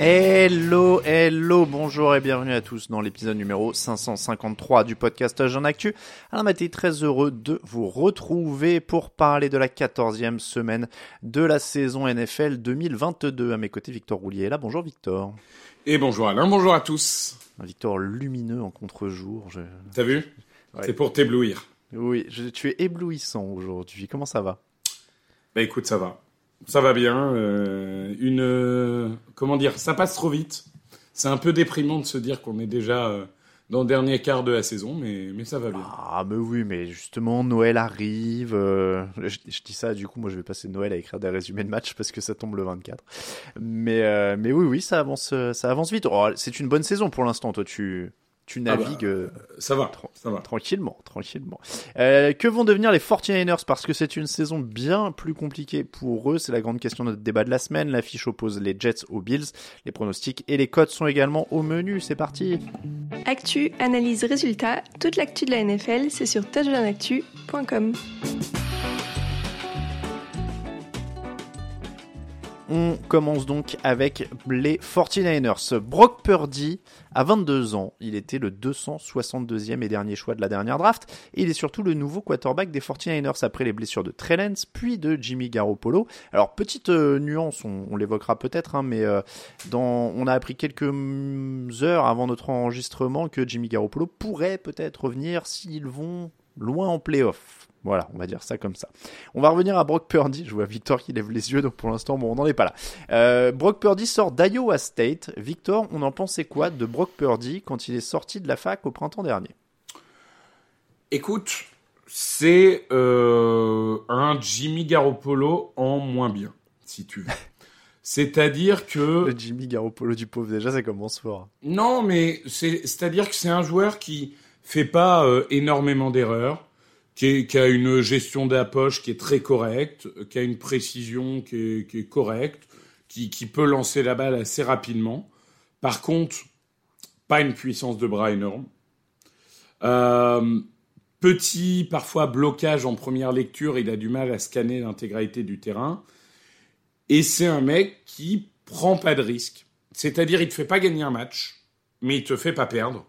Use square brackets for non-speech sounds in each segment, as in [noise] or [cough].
Hello, hello, bonjour et bienvenue à tous dans l'épisode numéro 553 du podcast Jean Actu. Alors Mathé, très heureux de vous retrouver pour parler de la 14e semaine de la saison NFL 2022. À mes côtés, Victor Roulier est là. Bonjour Victor. Et bonjour Alain, bonjour à tous. Un Victor lumineux en contre-jour. Je... T'as vu Ouais. C'est pour t'éblouir. Oui, je- tu es éblouissant aujourd'hui. Comment ça va? Bah écoute, ça va. Ça va bien. euh, une. euh, comment dire Ça passe trop vite. C'est un peu déprimant de se dire qu'on est déjà euh, dans le dernier quart de la saison, mais, mais ça va bien. Ah, mais oui, mais justement, Noël arrive. euh, je, dis ça, du coup, moi, je vais passer Noël à écrire des résumés de match parce que ça tombe le 24. Mais, euh, mais oui, oui, ça avance, euh, ça avance vite. Oh, c'est une bonne saison pour l'instant. Toi, tu, tu Ah bah, navigues euh, Ça va, ça va. tranquillement, tranquillement. Euh, que vont devenir les 49ers Parce que c'est une saison bien plus compliquée pour eux. C'est la grande question de notre débat de la semaine. L'affiche oppose les Jets aux Bills. Les pronostics et les codes sont également au menu. C'est parti. Actu, analyse, résultat, toute l'actu de la NFL, c'est sur touchdownactu.com. On commence donc avec les 49ers. Brock Purdy a 22 ans. Il était le 262e et dernier choix de la dernière draft. Et il est surtout le nouveau quarterback des 49ers après les blessures de Trey Lance, puis de Jimmy Garoppolo. Alors, petite euh, nuance, on, l'évoquera peut-être, hein, mais euh, on a appris quelques heures avant notre enregistrement que Jimmy Garoppolo pourrait peut-être revenir s'ils vont loin en playoff. Voilà, on va dire ça comme ça. On va revenir à Brock Purdy. Je vois Victor qui lève les yeux, donc pour l'instant, bon, on n'en est pas là. Euh, Brock Purdy sort d'Iowa State. Victor, on en pensait quoi de Brock Purdy quand il est sorti de la fac au printemps dernier? Écoute, c'est euh, un Jimmy Garoppolo en moins bien, si tu veux. [laughs] C'est-à-dire que Le Jimmy Garoppolo du pauvre, déjà, ça commence fort. Non, mais c'est- c'est-à-dire que c'est un joueur qui fait pas euh, énormément d'erreurs, qui, a une gestion de la poche qui est très correcte, euh, qui a une précision qui est, correcte, qui, qui peut lancer la balle assez rapidement. Par contre, pas une puissance de bras énorme. Euh, petit, parfois blocage en première lecture, il a du mal à scanner l'intégralité du terrain. Et c'est un mec qui prend pas de risque. C'est-à-dire, il te fait pas gagner un match, mais il te fait pas perdre.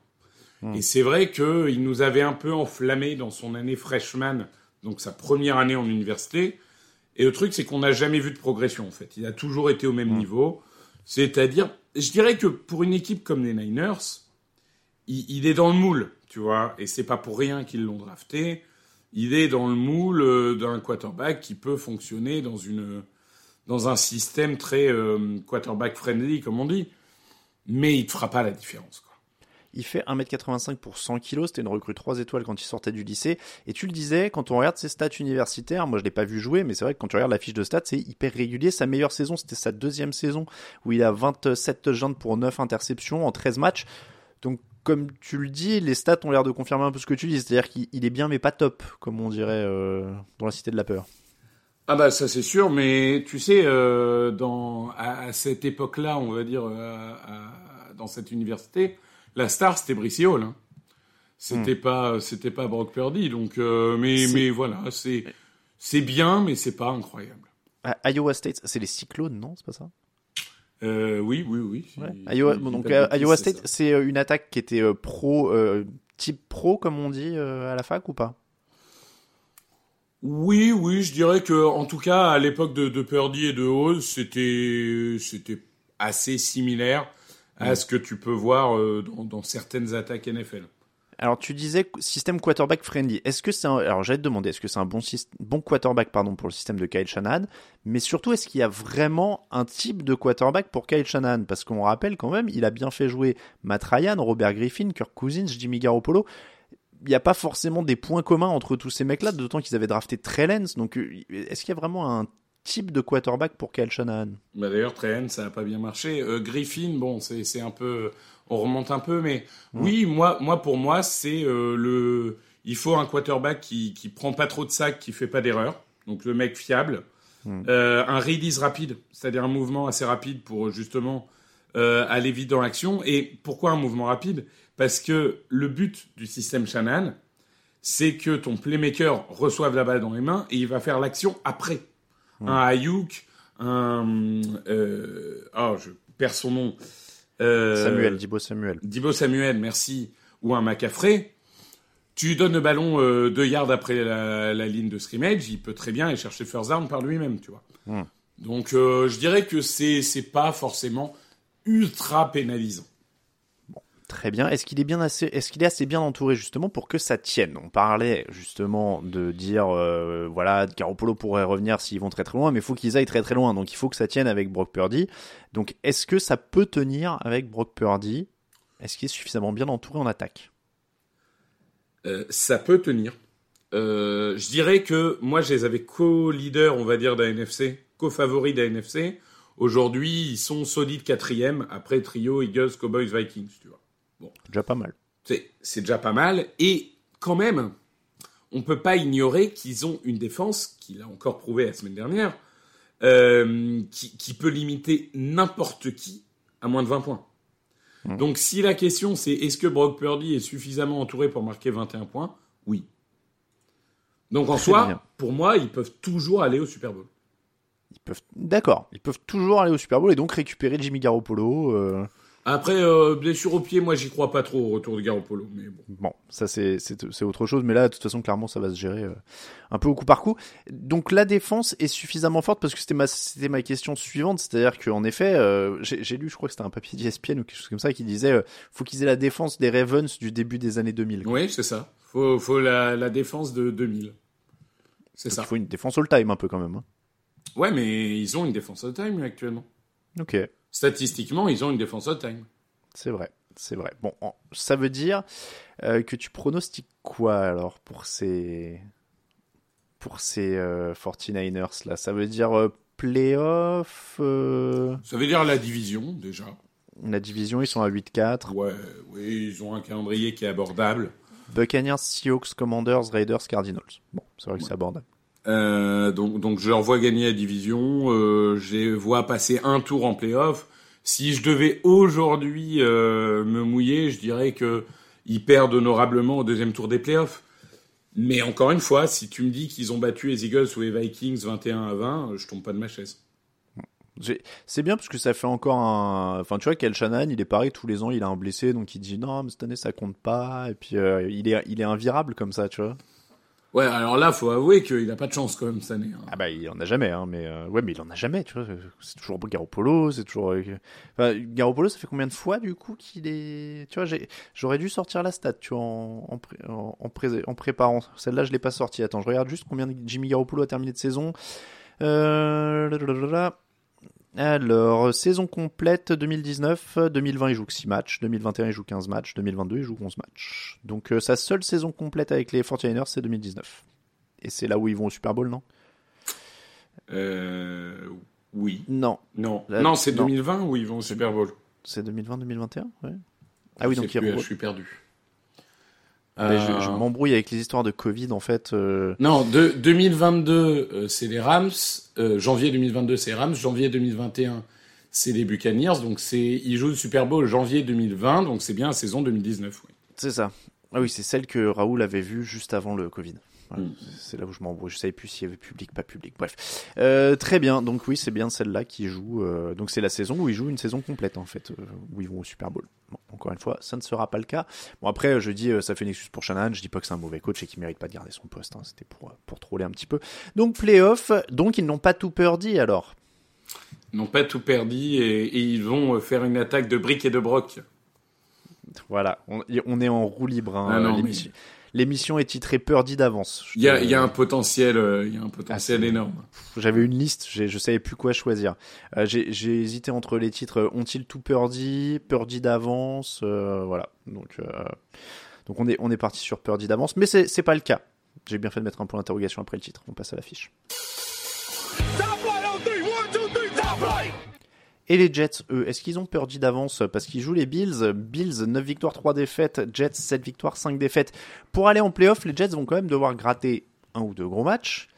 Et c'est vrai que il nous avait un peu enflammé dans son année freshman, donc sa première année en université. Et le truc, c'est qu'on n'a jamais vu de progression, en fait. Il a toujours été au même niveau. C'est-à-dire, je dirais que pour une équipe comme les Niners, il, il est dans le moule, tu vois. Et c'est pas pour rien qu'ils l'ont drafté. Il est dans le moule euh, d'un quarterback qui peut fonctionner dans une dans un système très euh, quarterback friendly, comme on dit. Mais il ne fera pas la différence. Il fait 1m85 pour 100 kg. C'était une recrue 3 étoiles quand il sortait du lycée. Et tu le disais, quand on regarde ses stats universitaires, moi je l'ai pas vu jouer, mais c'est vrai que quand tu regardes la fiche de stats, c'est hyper régulier. Sa meilleure saison, c'était sa deuxième saison où il a 27 touchdowns pour 9 interceptions en 13 matchs. Donc, comme tu le dis, les stats ont l'air de confirmer un peu ce que tu dis. C'est-à-dire qu'il est bien, mais pas top, comme on dirait euh, dans la cité de la peur. Ah bah ça c'est sûr, mais tu sais, euh, dans, à, cette époque-là, on va dire, euh, dans cette université, la star c'était Brice Hall. Hein. C'était Hmm. pas, c'était pas Brock Purdy. Donc, euh, mais mais voilà, c'est c'est bien, mais c'est pas incroyable. À Iowa State, c'est les Cyclones, non C'est pas ça? Euh, oui, oui, oui. Ouais. Iowa, bon, donc euh, Iowa State, c'est une attaque qui était pro, type pro, comme on dit à la fac ou pas? Oui, oui, je dirais que en tout cas à l'époque de, de Purdy et de Hall, c'était c'était assez similaire à ce que tu peux voir euh, dans, dans certaines attaques NFL. Alors tu disais système quarterback friendly. Est-ce que c'est un... alors j'allais te demander est-ce que c'est un bon syst- bon quarterback pardon pour le système de Kyle Shanahan, mais surtout est-ce qu'il y a vraiment un type de quarterback pour Kyle Shanahan? Parce qu'on rappelle quand même il a bien fait jouer Matt Ryan, Robert Griffin, Kirk Cousins, Jimmy Garoppolo. Il n'y a pas forcément des points communs entre tous ces mecs-là, d'autant qu'ils avaient drafté Trey Lance. Donc euh, est-ce qu'il y a vraiment un type de quarterback pour Kyle Shanahan Bah d'ailleurs, Trehen, ça n'a pas bien marché. Euh, Griffin, bon, c'est un peu, on remonte un peu, mais oui, moi, moi pour moi, c'est euh, le, il faut un quarterback qui qui prend pas trop de sacs, qui fait pas d'erreur, donc le mec fiable, Euh, un release rapide, c'est-à-dire un mouvement assez rapide pour justement euh, aller vite dans l'action. Et pourquoi un mouvement rapide? Parce que le but du système Shannon, c'est que ton playmaker reçoive la balle dans les mains et il va faire l'action après. Un Ayuk, un... Euh, oh, je perds son nom. Euh, Samuel, Dibo Samuel. Dibo Samuel, merci. Ou un McCaffrey. Tu lui donnes le ballon euh, deux yards après la, la ligne de scrimmage, il peut très bien aller chercher first down par lui-même, tu vois. Hmm. Donc euh, je dirais que c'est pas forcément ultra pénalisant. Très bien. Est-ce qu'il est assez, bien entouré justement pour que ça tienne? On parlait justement de dire, euh, voilà, Garoppolo pourrait revenir s'ils vont très très loin, mais il faut qu'ils aillent très très loin. Donc il faut que ça tienne avec Brock Purdy. Donc est-ce que ça peut tenir avec Brock Purdy? Est-ce qu'il est suffisamment bien entouré en attaque? Euh, ça peut tenir. Euh, je dirais que moi, je les avais co-leaders, on va dire, la NFC, co-favoris la NFC. Aujourd'hui, ils sont solides quatrième, après trio, Eagles, Cowboys, Vikings, tu vois. Déjà pas mal. C'est déjà pas mal. Et quand même, on peut pas ignorer qu'ils ont une défense, qu'il a encore prouvé la semaine dernière, euh, qui, qui peut limiter n'importe qui à moins de 20 points. Donc si la question c'est est-ce que Brock Purdy est suffisamment entouré pour marquer 21 points Oui. Donc en Très soi, bien. pour moi, ils peuvent toujours aller au Super Bowl. Ils peuvent, d'accord. Ils peuvent toujours aller au Super Bowl et donc récupérer Jimmy Garoppolo. euh, Après, euh, blessure au pied, moi j'y crois pas trop au retour de Garoppolo. Mais bon. Bon, ça c'est c'est c'est autre chose, mais là de toute façon clairement ça va se gérer euh, un peu au coup par coup. Donc la défense est suffisamment forte parce que c'était ma c'était ma question suivante, c'est-à-dire qu'en effet euh, j'ai j'ai lu, je crois que c'était un papier d'ESPN ou quelque chose comme ça qui disait euh, faut qu'ils aient la défense des Ravens du début des années 2000. quoi. Oui, c'est ça. Faut, faut la, la défense de 2000. C'est Donc, ça. Il faut une défense all time un peu quand même. hein. Ouais, mais ils ont une défense all time actuellement. Ok, Statistiquement, ils ont une défense all time. c'est vrai, c'est vrai. Bon, ça veut dire euh, que tu pronostiques quoi alors pour ces pour ces euh, 49ers là? Ça veut dire euh, playoff euh, Ça veut dire la division, déjà. La division, ils sont à 8-4. Ouais, oui, ils ont un calendrier qui est abordable. Buccaneers, Seahawks, Commanders, Raiders, Cardinals. Bon, c'est vrai que c'est abordable. Euh, donc, je leur vois gagner la division. Euh, je vois passer un tour en playoff. Si je devais aujourd'hui euh, me mouiller, je dirais que ils perdent honorablement au deuxième tour des playoffs. Mais encore une fois, si tu me dis qu'ils ont battu les Eagles ou les Vikings 21 à 20, je tombe pas de ma chaise. C'est bien parce que ça fait encore un. Enfin, tu vois, Kel Shannon, il est pareil, tous les ans, il a un blessé, donc il dit non, mais cette année, ça compte pas. Et puis, euh, il est invirable comme ça, tu vois. Ouais, alors là, faut avouer qu'il a pas de chance quand même cette année. hein. Ah bah, il en a jamais, hein, mais. euh, ouais, mais il en a jamais, tu vois. C'est toujours Garoppolo, c'est toujours. euh, Enfin, Garoppolo, ça fait combien de fois, du coup, qu'il est. Tu vois, j'ai- j'aurais dû sortir la stat, tu vois, en, en, pré- en, pré- en préparant. Celle-là, je l'ai pas sortie. Attends, je regarde juste combien Jimmy Garoppolo a terminé de saison. Euh... lalalala. Alors, saison complète 2019, 2020 il joue que 6 matchs, 2021 il joue 15 matchs, 2022 il joue 11 matchs. Donc euh, sa seule saison complète avec les 49ers c'est 2019. Et c'est là où ils vont au Super Bowl, non? Euh, oui. Non. Non. Là, non, c'est non. 2020 où ils vont au Super Bowl. C'est 2020-2021 ouais. Ah oui, donc sais il plus, re- je suis perdu. Mais je, je Euh, m'embrouille avec les histoires de Covid en fait. euh, Non, de 2022, euh, c'est les Rams. Euh, janvier 2022, c'est Rams. Janvier 2021, c'est les Buccaneers. Donc c'est, ils jouent le Super Bowl janvier 2020. Donc c'est bien la saison 2019. Oui. C'est ça. Ah oui, c'est celle que Raoul avait vue juste avant le Covid. Voilà. Mm. C'est là où je m'embrouille. Je savais plus s'il y avait public, pas public. Bref. Euh, très bien. Donc oui, c'est bien celle-là qui joue. euh, donc c'est la saison où ils jouent une saison complète en fait, euh, où ils vont au Super Bowl. Bon, encore une fois, ça ne sera pas le cas. Bon après, je dis, euh, ça fait une excuse pour Shanahan. Je dis pas que c'est un mauvais coach et qu'il mérite pas de garder son poste. hein. C'était pour pour troller un petit peu. Donc playoff. Donc ils n'ont pas tout peur dit alors. Ils n'ont pas tout perdu et, et ils vont faire une attaque de briques et de broc. Voilà. On, on est en roue libre. hein, Ah non. L'émission est titrée Purdy d'avance. Il y a, y un potentiel, euh, il y a un potentiel Ah, c'est- énorme. J'avais une liste, je savais plus quoi choisir. Euh, j'ai hésité entre les titres euh, Ont-ils tout Purdy, Purdy d'avance, euh, voilà. Donc, euh, donc on est on est parti sur Purdy d'avance, mais c'est c'est pas le cas. J'ai bien fait de mettre un point d'interrogation après le titre. On passe à l'affiche. Et les Jets, eux, est-ce qu'ils ont Purdy d'avance Parce qu'ils jouent les Bills. Bills, 9 victoires, 3 défaites. Jets, 7 victoires, 5 défaites. Pour aller en playoff, les Jets vont quand même devoir gratter un ou deux gros matchs.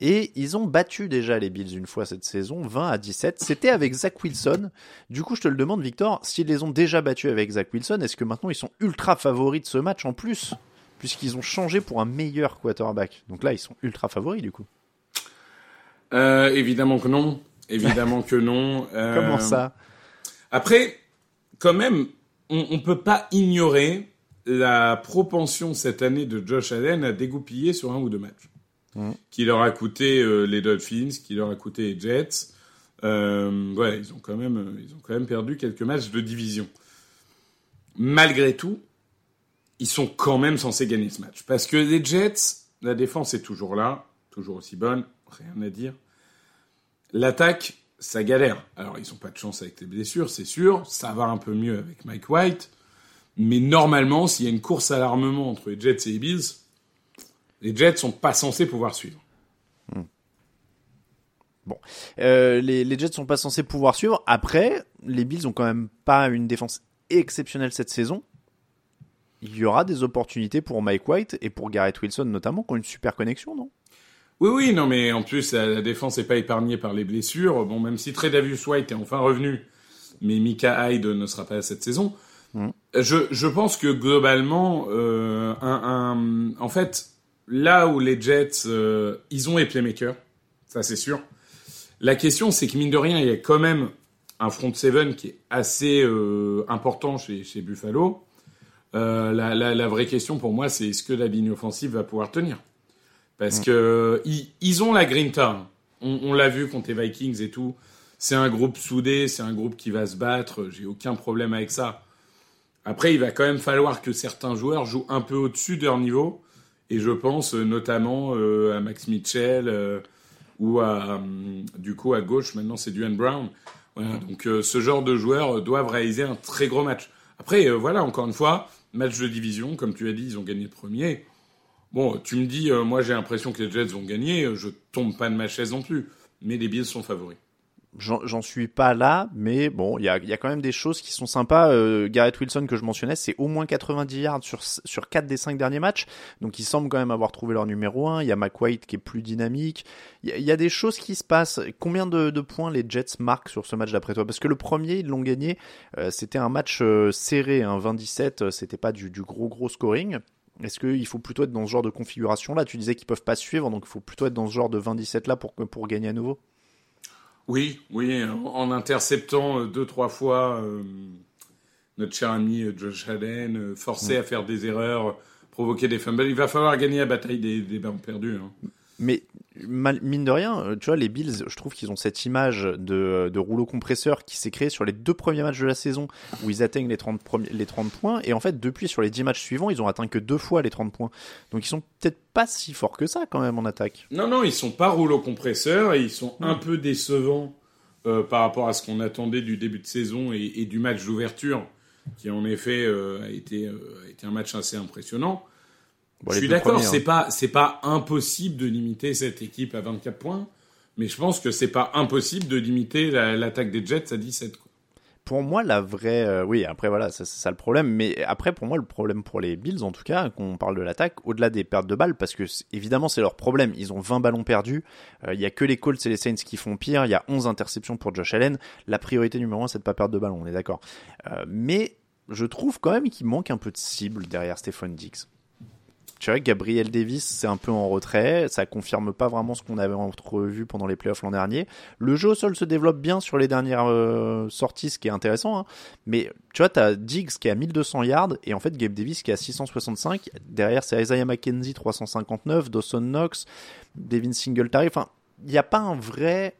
Et ils ont battu déjà les Bills une fois cette saison, 20 à 17. C'était avec Zach Wilson. Du coup, je te le demande, Victor, s'ils les ont déjà battus avec Zach Wilson, est-ce que maintenant ils sont ultra favoris de ce match en plus Puisqu'ils ont changé pour un meilleur quarterback? Donc là, ils sont ultra favoris du coup. Euh, évidemment que non. Évidemment que non. Euh, Comment ça? Après, quand même, on, on peut pas ignorer la propension cette année de Josh Allen à dégoupiller sur un ou deux matchs. Mhm. Qui leur a coûté euh, les Dolphins, qui leur a coûté les Jets. Euh, ouais, ils ont quand même, euh, ils ont quand même perdu quelques matchs de division. Malgré tout, ils sont quand même censés gagner ce match. Parce que les Jets, la défense est toujours là, toujours aussi bonne, rien à dire. L'attaque, ça galère. Alors, ils n'ont pas de chance avec les blessures, c'est sûr. Ça va un peu mieux avec Mike White. Mais normalement, s'il y a une course à l'armement entre les Jets et les Bills, les Jets sont pas censés pouvoir suivre. Euh, les, les Jets sont pas censés pouvoir suivre. Après, les Bills ont quand même pas une défense exceptionnelle cette saison. Il y aura des opportunités pour Mike White et pour Garrett Wilson notamment, qui ont une super connexion, non? Oui, oui, non, mais en plus, la, défense n'est pas épargnée par les blessures. Bon, même si Tredavious White est enfin revenu, mais Mika Hyde ne sera pas là cette saison. Je, je pense que globalement, euh, un, un- en fait, là où les Jets, euh, ils ont les playmakers, ça c'est sûr. La question, c'est que mine de rien, il y a quand même un front seven qui est assez euh, important chez, chez Buffalo. Euh, la, la, la vraie question pour moi, c'est est-ce que la ligne offensive va pouvoir tenir? Parce que ils, ils ont la grinta. On, on l'a vu contre les Vikings et tout. C'est un groupe soudé, c'est un groupe qui va se battre. J'ai aucun problème avec ça. Après, il va quand même falloir que certains joueurs jouent un peu au-dessus de leur niveau. Et je pense euh, notamment euh, à Max Mitchell euh, ou à, du coup, à gauche, maintenant, c'est Duane Brown. Voilà, donc euh, ce genre de joueurs euh, doivent réaliser un très gros match. Après, euh, voilà, encore une fois, match de division, comme tu as dit, ils ont gagné le premier. Bon, tu me dis, euh, moi j'ai l'impression que les Jets vont gagner, euh, je tombe pas de ma chaise non plus. Mais les Bills sont favoris. J'en suis pas là, mais bon, il y a, y a quand même des choses qui sont sympas. Euh, Garrett Wilson, que je mentionnais, c'est au moins 90 yards sur, sur 4 des 5 derniers matchs. Donc ils semblent quand même avoir trouvé leur numéro 1. Il y a McWhite qui est plus dynamique. Il y y a des choses qui se passent. Combien de, de points les Jets marquent sur ce match d'après toi? Parce que le premier, ils l'ont gagné. euh, c'était un match euh, serré, un 20-17. euh, C'était pas du, du gros gros scoring. Est-ce qu'il faut plutôt être dans ce genre de configuration-là Tu disais qu'ils peuvent pas suivre, donc il faut plutôt être dans ce genre de 20-17-là pour, pour gagner à nouveau? Oui, oui, en- interceptant euh, deux, trois fois euh, notre cher ami euh, Josh Allen, forcé à faire des erreurs, provoquer des fumbles. Il va falloir gagner la bataille des, des ballons perdus. hein. Mais mine de rien, euh, tu vois, les Bills, je trouve qu'ils ont cette image de, de rouleau compresseur qui s'est créée sur les deux premiers matchs de la saison où ils atteignent les 30, premiers- les 30 points. Et en fait, depuis, sur les 10 matchs suivants, ils ont atteint que deux fois les 30 points. Donc ils sont peut-être pas si forts que ça quand même en attaque. Non, non, ils sont pas rouleau compresseur et ils sont un peu décevants euh, par rapport à ce qu'on attendait du début de saison et, et du match d'ouverture, qui en effet euh, a, été, euh, a été un match assez impressionnant. Bon, je suis d'accord, c'est hein. pas c'est pas impossible de limiter cette équipe à 24 points, mais je pense que c'est pas impossible de limiter la- l'attaque des Jets à 17. Quoi. Pour moi, la vraie. euh, oui, après, voilà, ça- c'est ça le problème. Mais après, pour moi, le problème pour les Bills, en tout cas, qu'on parle de l'attaque, au-delà des pertes de balles, parce que évidemment, c'est leur problème. Ils ont 20 ballons perdus. Euh, Il y a que les Colts et les Saints qui font pire. Il y a 11 interceptions pour Josh Allen. La priorité numéro un, c'est de pas perdre de ballon, on est d'accord. Euh, mais je trouve quand même qu'il manque un peu de cible derrière Stephen Diggs. Tu vois, Gabriel Davis, c'est un peu en retrait. Ça confirme pas vraiment ce qu'on avait entrevu pendant les playoffs l'an dernier. Le jeu au sol se développe bien sur les dernières euh, sorties, ce qui est intéressant. hein. Mais tu vois, t'as Diggs qui est à 1200 yards et en fait Gabe Davis qui est à 665. Derrière, c'est Isaiah McKenzie 359, Dawson Knox, Devin Singletary. Enfin, il n'y a pas un vrai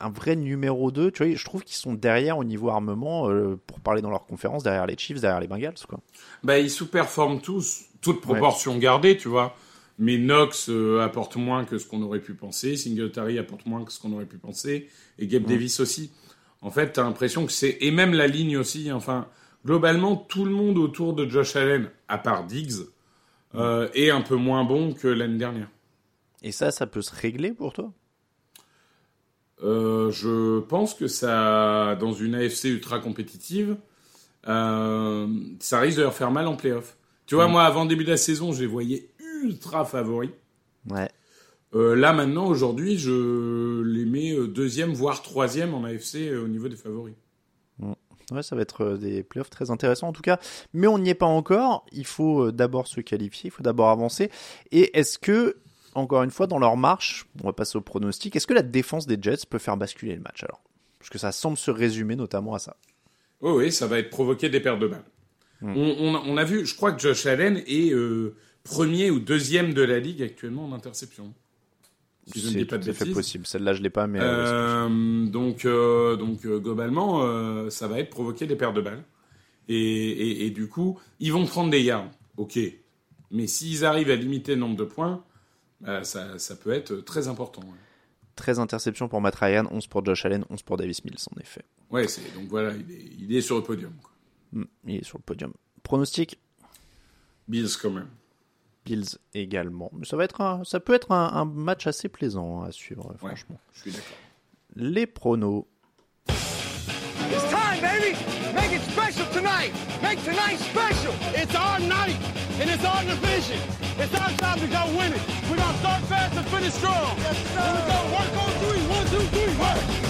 un vrai numéro 2, tu vois, je trouve qu'ils sont derrière au niveau armement, euh, pour parler dans leur conférence, derrière les Chiefs, derrière les Bengals, quoi. Bah, ils sous-performent tous, toute proportion gardée, tu vois. Mais Knox euh, apporte moins que ce qu'on aurait pu penser, Singletary apporte moins que ce qu'on aurait pu penser, et Gabe Davis aussi. En fait, t'as l'impression que c'est... Et même la ligne aussi, enfin, globalement, tout le monde autour de Josh Allen, à part Diggs, euh, est un peu moins bon que l'année dernière. Et ça, ça peut se régler pour toi? Euh, je pense que ça, dans une AFC ultra compétitive, ça risque de leur faire mal en playoff. Tu vois, moi, avant le début de la saison, je les voyais ultra favoris. Ouais. Euh, là, maintenant, aujourd'hui, je les mets euh, deuxième, voire troisième en AFC euh, au niveau des favoris. Ouais, ça va être des playoffs très intéressants en tout cas. Mais on n'y est pas encore. Il faut d'abord se qualifier, il faut d'abord avancer. Et est-ce que, encore une fois, dans leur marche, on va passer au pronostic, est-ce que la défense des Jets peut faire basculer le match alors? Parce que ça semble se résumer notamment à ça. Oui, oui, ça va être provoquer des pertes de balles. Hmm. On, on a- on a vu, je crois que Josh Allen est euh, premier ou deuxième de la ligue actuellement en interception. Si C'est tout à fait possible. Celle-là, je l'ai pas, mais. euh, Euh, donc, euh, donc globalement, euh, ça va être provoquer des pertes de balles. Et, et, et du coup, ils vont prendre des yards. Ok. Mais s'ils arrivent à limiter le nombre de points, bah, ça, ça peut être très important. ouais. 13 interceptions pour Matt Ryan, 11 pour Josh Allen, 11 pour Davis Mills en effet. Ouais, donc voilà, il est, il est sur le podium. quoi. Hmm, il est sur le podium. Pronostic Bills quand même. Bills également. Mais ça va être un, ça peut être un, un match assez plaisant à suivre, Ouais, franchement. je suis d'accord. Les pronos. It's time, baby! Make it special tonight! Make tonight special! It's our night, and it's our division. It's our time to go win it. We're gonna start fast and finish strong. Yes, sir. And we're gonna work on three. One, two, three, work!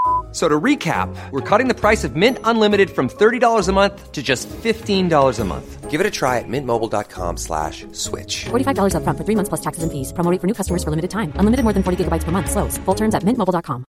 So to recap, we're cutting the price of Mint Unlimited from $30 a month to just $15 a month. Give it a try at mintmobile.com slash switch. $45 upfront for three months plus taxes and fees. Promo rate for new customers for limited time. Unlimited more than 40 gigabytes per month. Slows. Full terms at mintmobile.com.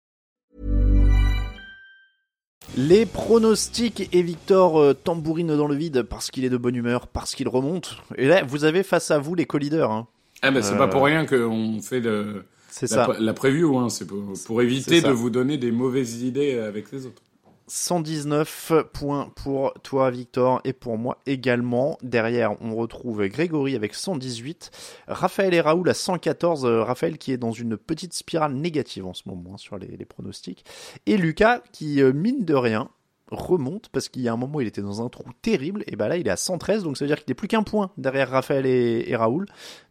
Les pronostics et Victor euh, tambourine dans le vide parce qu'il est de bonne humeur, parce qu'il remonte. Et là, vous avez face à vous les co-leaders. Hein. Ah ben c'est Euh, pas pour rien qu'on fait le, C'est ça. pre- la preview, hein. c'est pour, pour éviter de vous donner des mauvaises idées avec les autres. 119 points pour toi, Victor, et pour moi également. Derrière, on retrouve Grégory avec 118, Raphaël et Raoul à 114. euh, Raphaël qui est dans une petite spirale négative en ce moment hein, sur les, les pronostics. Et Lucas qui, euh, mine de rien, remonte parce qu'il y a un moment il était dans un trou terrible et bah là il est à 113 donc ça veut dire qu'il n'est plus qu'un point derrière Raphaël et, Raoul.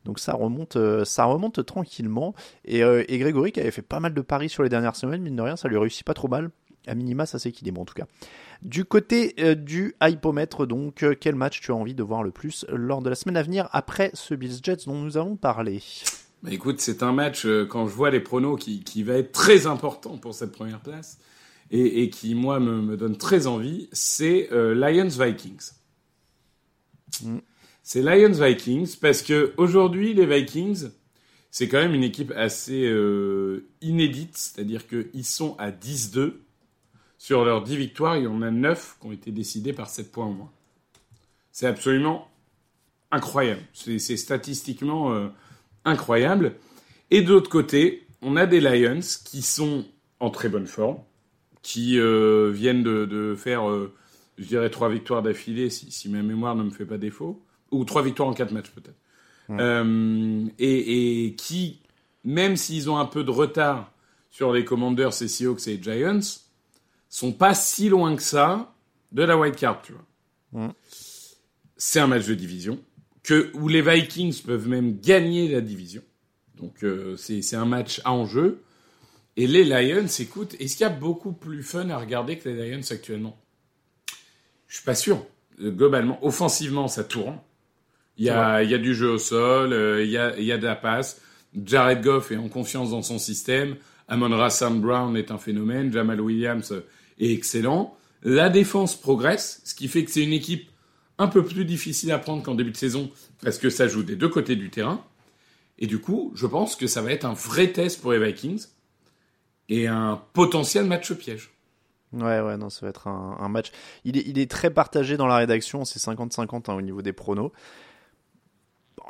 Donc ça remonte euh, ça remonte tranquillement. Et, euh, et Grégory qui avait fait pas mal de paris sur les dernières semaines mine de rien ça lui réussit pas trop mal. À minima ça s'équilibre en tout cas. Du côté euh, du hypomètre, donc, quel match tu as envie de voir le plus lors de la semaine à venir après ce Bills Jets dont nous avons parlé? Bah écoute, c'est un match, quand je vois les pronos, qui, qui va être très important pour cette première place et, et qui, moi, me, me donne très envie, c'est euh, Lions-Vikings. Mm. C'est Lions-Vikings parce que aujourd'hui, les Vikings, c'est quand même une équipe assez euh, inédite, c'est-à-dire qu'ils sont à 10-2. Sur leurs 10 victoires, il y en a 9 qui ont été décidées par 7 points au moins. C'est absolument incroyable. C'est c'est statistiquement euh, incroyable. Et de l'autre côté, on a des Lions qui sont en très bonne forme, qui euh, viennent de, de faire, euh, je dirais, trois victoires d'affilée, si, si ma mémoire ne me fait pas défaut, ou trois victoires en quatre matchs peut-être. Euh, et, et qui, même s'ils ont un peu de retard sur les Commanders, et Seahawks et Giants, sont pas si loin que ça de la wild card, tu vois. Mm. C'est un match de division que où les Vikings peuvent même gagner la division. Donc c'est c'est un match à enjeu. Et les Lions, écoute, est-ce qu'il y a beaucoup plus fun à regarder que les Lions actuellement? Je suis pas sûr. Globalement, offensivement, ça tourne. Il y a, il y a du jeu au sol, euh, il y a, il y a de la passe. Jared Goff est en confiance dans son système. Amon Rassam Brown est un phénomène. Jamal Williams est excellent. La défense progresse, ce qui fait que c'est une équipe un peu plus difficile à prendre qu'en début de saison parce que ça joue des deux côtés du terrain. Et du coup, je pense que ça va être un vrai test pour les Vikings et un potentiel match piège. Ouais, ouais, non, ça va être un, match. Il est, très partagé dans la rédaction, c'est 50-50 hein, au niveau des pronos.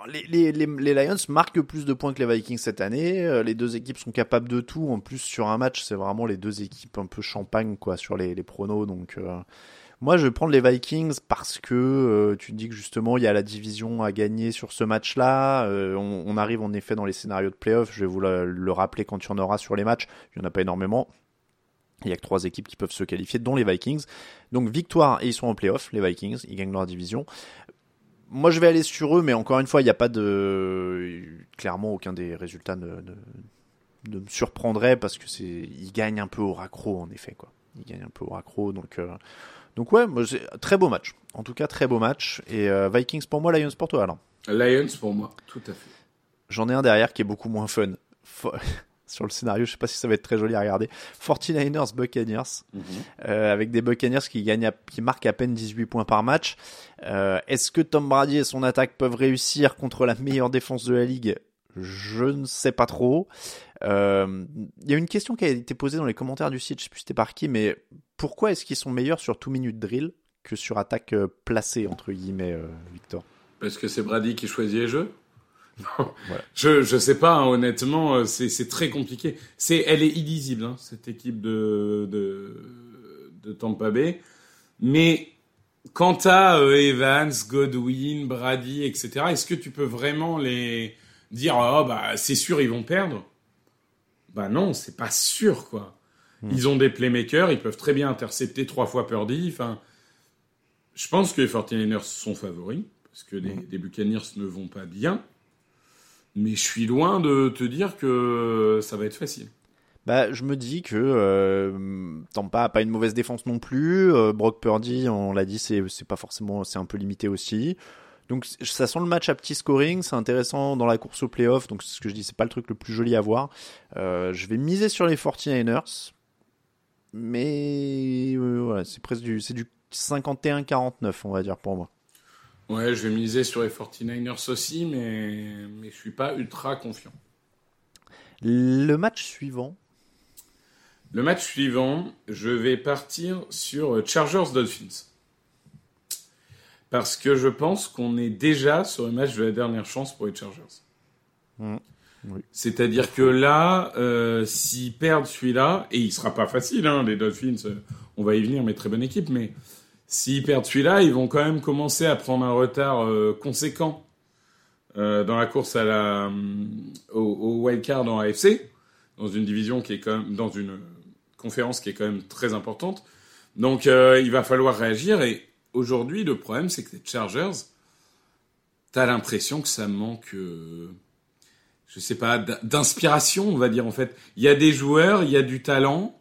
Les, Lions marquent plus de points que les Vikings cette année. Euh, Les deux équipes sont capables de tout. En plus, sur un match, c'est vraiment les deux équipes un peu champagne, quoi, sur les, les pronos. Donc, euh, moi, je vais prendre les Vikings parce que euh, tu dis que justement, il y a la division à gagner sur ce match-là. Euh, on, on arrive en effet dans les scénarios de playoff. Je vais vous le, le rappeler quand il y en aura sur les matchs. Il n'y en a pas énormément. Il y a que trois équipes qui peuvent se qualifier, dont les Vikings. Donc victoire et ils sont en playoff, les Vikings, ils gagnent leur division. Moi je vais aller sur eux, mais encore une fois, il n'y a pas de... Clairement, aucun des résultats ne, ne, ne me surprendrait parce que c'est... Ils gagnent un peu au raccro, en effet. quoi. Ils gagnent un peu au raccro, donc... euh, Donc ouais, moi, très beau match. En tout cas, très beau match. Et euh, Vikings pour moi, Lions pour toi, Alain. Lions pour moi, tout à fait. J'en ai un derrière qui est beaucoup moins fun. [laughs] Sur le scénario, je sais pas si ça va être très joli à regarder. 49ers Buccaneers, euh, avec des Buccaneers qui gagnent, à- qui marquent à peine 18 points par match. Euh, Est-ce que Tom Brady et son attaque peuvent réussir contre la meilleure défense de la ligue? Je ne sais pas trop. Euh, Il y a une question qui a été posée dans les commentaires du site, je sais plus c'était par qui, mais pourquoi est-ce qu'ils sont meilleurs sur two minute drill que sur attaque euh, placée entre guillemets, euh, Victor? Parce que c'est Brady qui choisit les jeux? [laughs] Non, Voilà. je je sais pas. hein, honnêtement, euh, c'est c'est très compliqué. C'est elle est illisible hein, cette équipe de de de Tampa Bay. Mais quant à euh, Evans, Godwin, Brady, etc. Est-ce que tu peux vraiment les dire oh bah c'est sûr ils vont perdre? Bah non, c'est pas sûr quoi. Ils ont des playmakers, ils peuvent très bien intercepter trois fois Purdy. Enfin, je pense que les 49ers sont favoris parce que les, les Buccaneers ne vont pas bien. Mais je suis loin de te dire que ça va être facile. Bah, je me dis que euh, Tampa a pas une mauvaise défense non plus. Euh, Brock Purdy, on l'a dit, c'est c'est pas forcément, c'est un peu limité aussi. Donc ça sent le match à petit scoring, c'est intéressant dans la course au playoff. Donc c'est ce que je dis, c'est pas le truc le plus joli à voir. Euh, je vais miser sur les 49ers, mais euh, voilà, c'est presque du, c'est du 51-49, on va dire pour moi. Ouais, je vais miser sur les 49ers aussi, mais, mais je suis pas ultra confiant. Le match suivant, Le match suivant, je vais partir sur Chargers Dolphins. Parce que je pense qu'on est déjà sur le match de la dernière chance pour les Chargers. Mm. Oui. C'est-à-dire que là, euh, s'ils perdent celui-là, et il sera pas facile, hein, les Dolphins, euh, on va y venir, mais très bonne équipe, mais s'ils perdent celui-là, ils vont quand même commencer à prendre un retard euh, conséquent euh, dans la course à la, hum, au, au wild card en AFC, dans une division qui est quand même, dans une conférence qui est quand même très importante. Donc euh, il va falloir réagir, et aujourd'hui, le problème, c'est que les Chargers, t'as l'impression que ça manque, euh, je sais pas, d'inspiration, on va dire en fait. Il y a des joueurs, il y a du talent,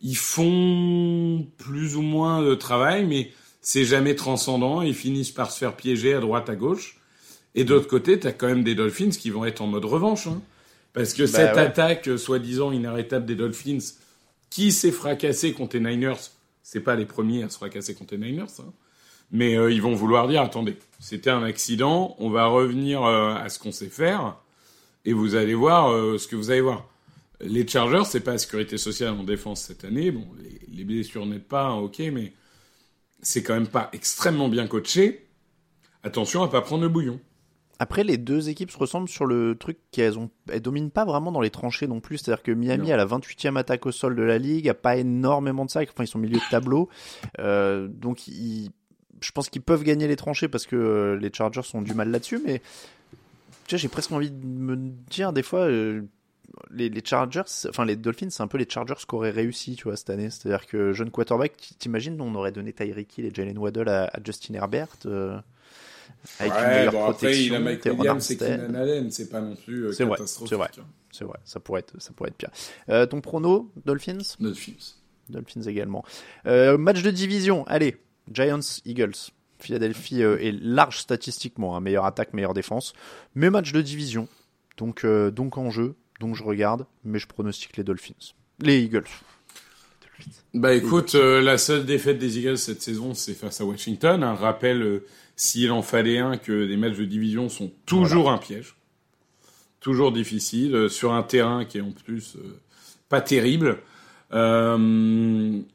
ils font plus ou moins de travail, mais c'est jamais transcendant. Ils finissent par se faire piéger à droite, à gauche. Et d'autre côté, t'as quand même des Dolphins qui vont être en mode revanche. Hein. Parce que Bah cette ouais. attaque, euh, soi-disant inarrêtable des Dolphins, qui s'est fracassé contre les Niners, c'est pas les premiers à se fracasser contre les hein. Mais euh, ils vont vouloir dire, attendez, c'était un accident, on va revenir euh, à ce qu'on sait faire, et vous allez voir euh, ce que vous allez voir. Les Chargers, c'est pas la sécurité sociale en défense cette année. Bon, les, les blessures n'aident pas, hein, ok, mais c'est quand même pas extrêmement bien coaché. Attention à pas prendre le bouillon. Après, les deux équipes se ressemblent sur le truc qu'elles ont, elles dominent pas vraiment dans les tranchées non plus. C'est-à-dire que Miami Non. a la 28e attaque au sol de la ligue, a pas énormément de sacs. Enfin, ils sont milieu de tableau. Euh, donc, ils- je pense qu'ils peuvent gagner les tranchées parce que euh, les Chargers ont du mal là-dessus. Mais tu j'ai presque envie de me dire des fois, euh, les, les Chargers, enfin les Dolphins, c'est un peu les Chargers qui auraient réussi, tu vois, cette année. C'est-à-dire que jeune quarterback, t'imagines, on aurait donné Tyreek Hill et Jalen Waddle à, à Justin Herbert. euh, avec une meilleure bon, après, il a Williams Armstead. Keenan Allen, c'est pas non plus euh, C'est vrai, catastrophique. c'est vrai. hein. C'est vrai, ça pourrait être, ça pourrait être pire. Euh, ton prono, Dolphins? Dolphins. Dolphins également. Euh, match de division, allez, Giants, Eagles. Philadelphie euh, est large statistiquement, hein, meilleure attaque, meilleure défense. Mais match de division, donc, donc en jeu, donc je regarde, mais je pronostique les Dolphins. Les Eagles. Bah écoute, euh, la seule défaite des Eagles cette saison, c'est face à Washington. Un rappel, euh, s'il en fallait un, que des matchs de division sont toujours un piège. Toujours difficile, euh, sur un terrain qui est en plus pas terrible.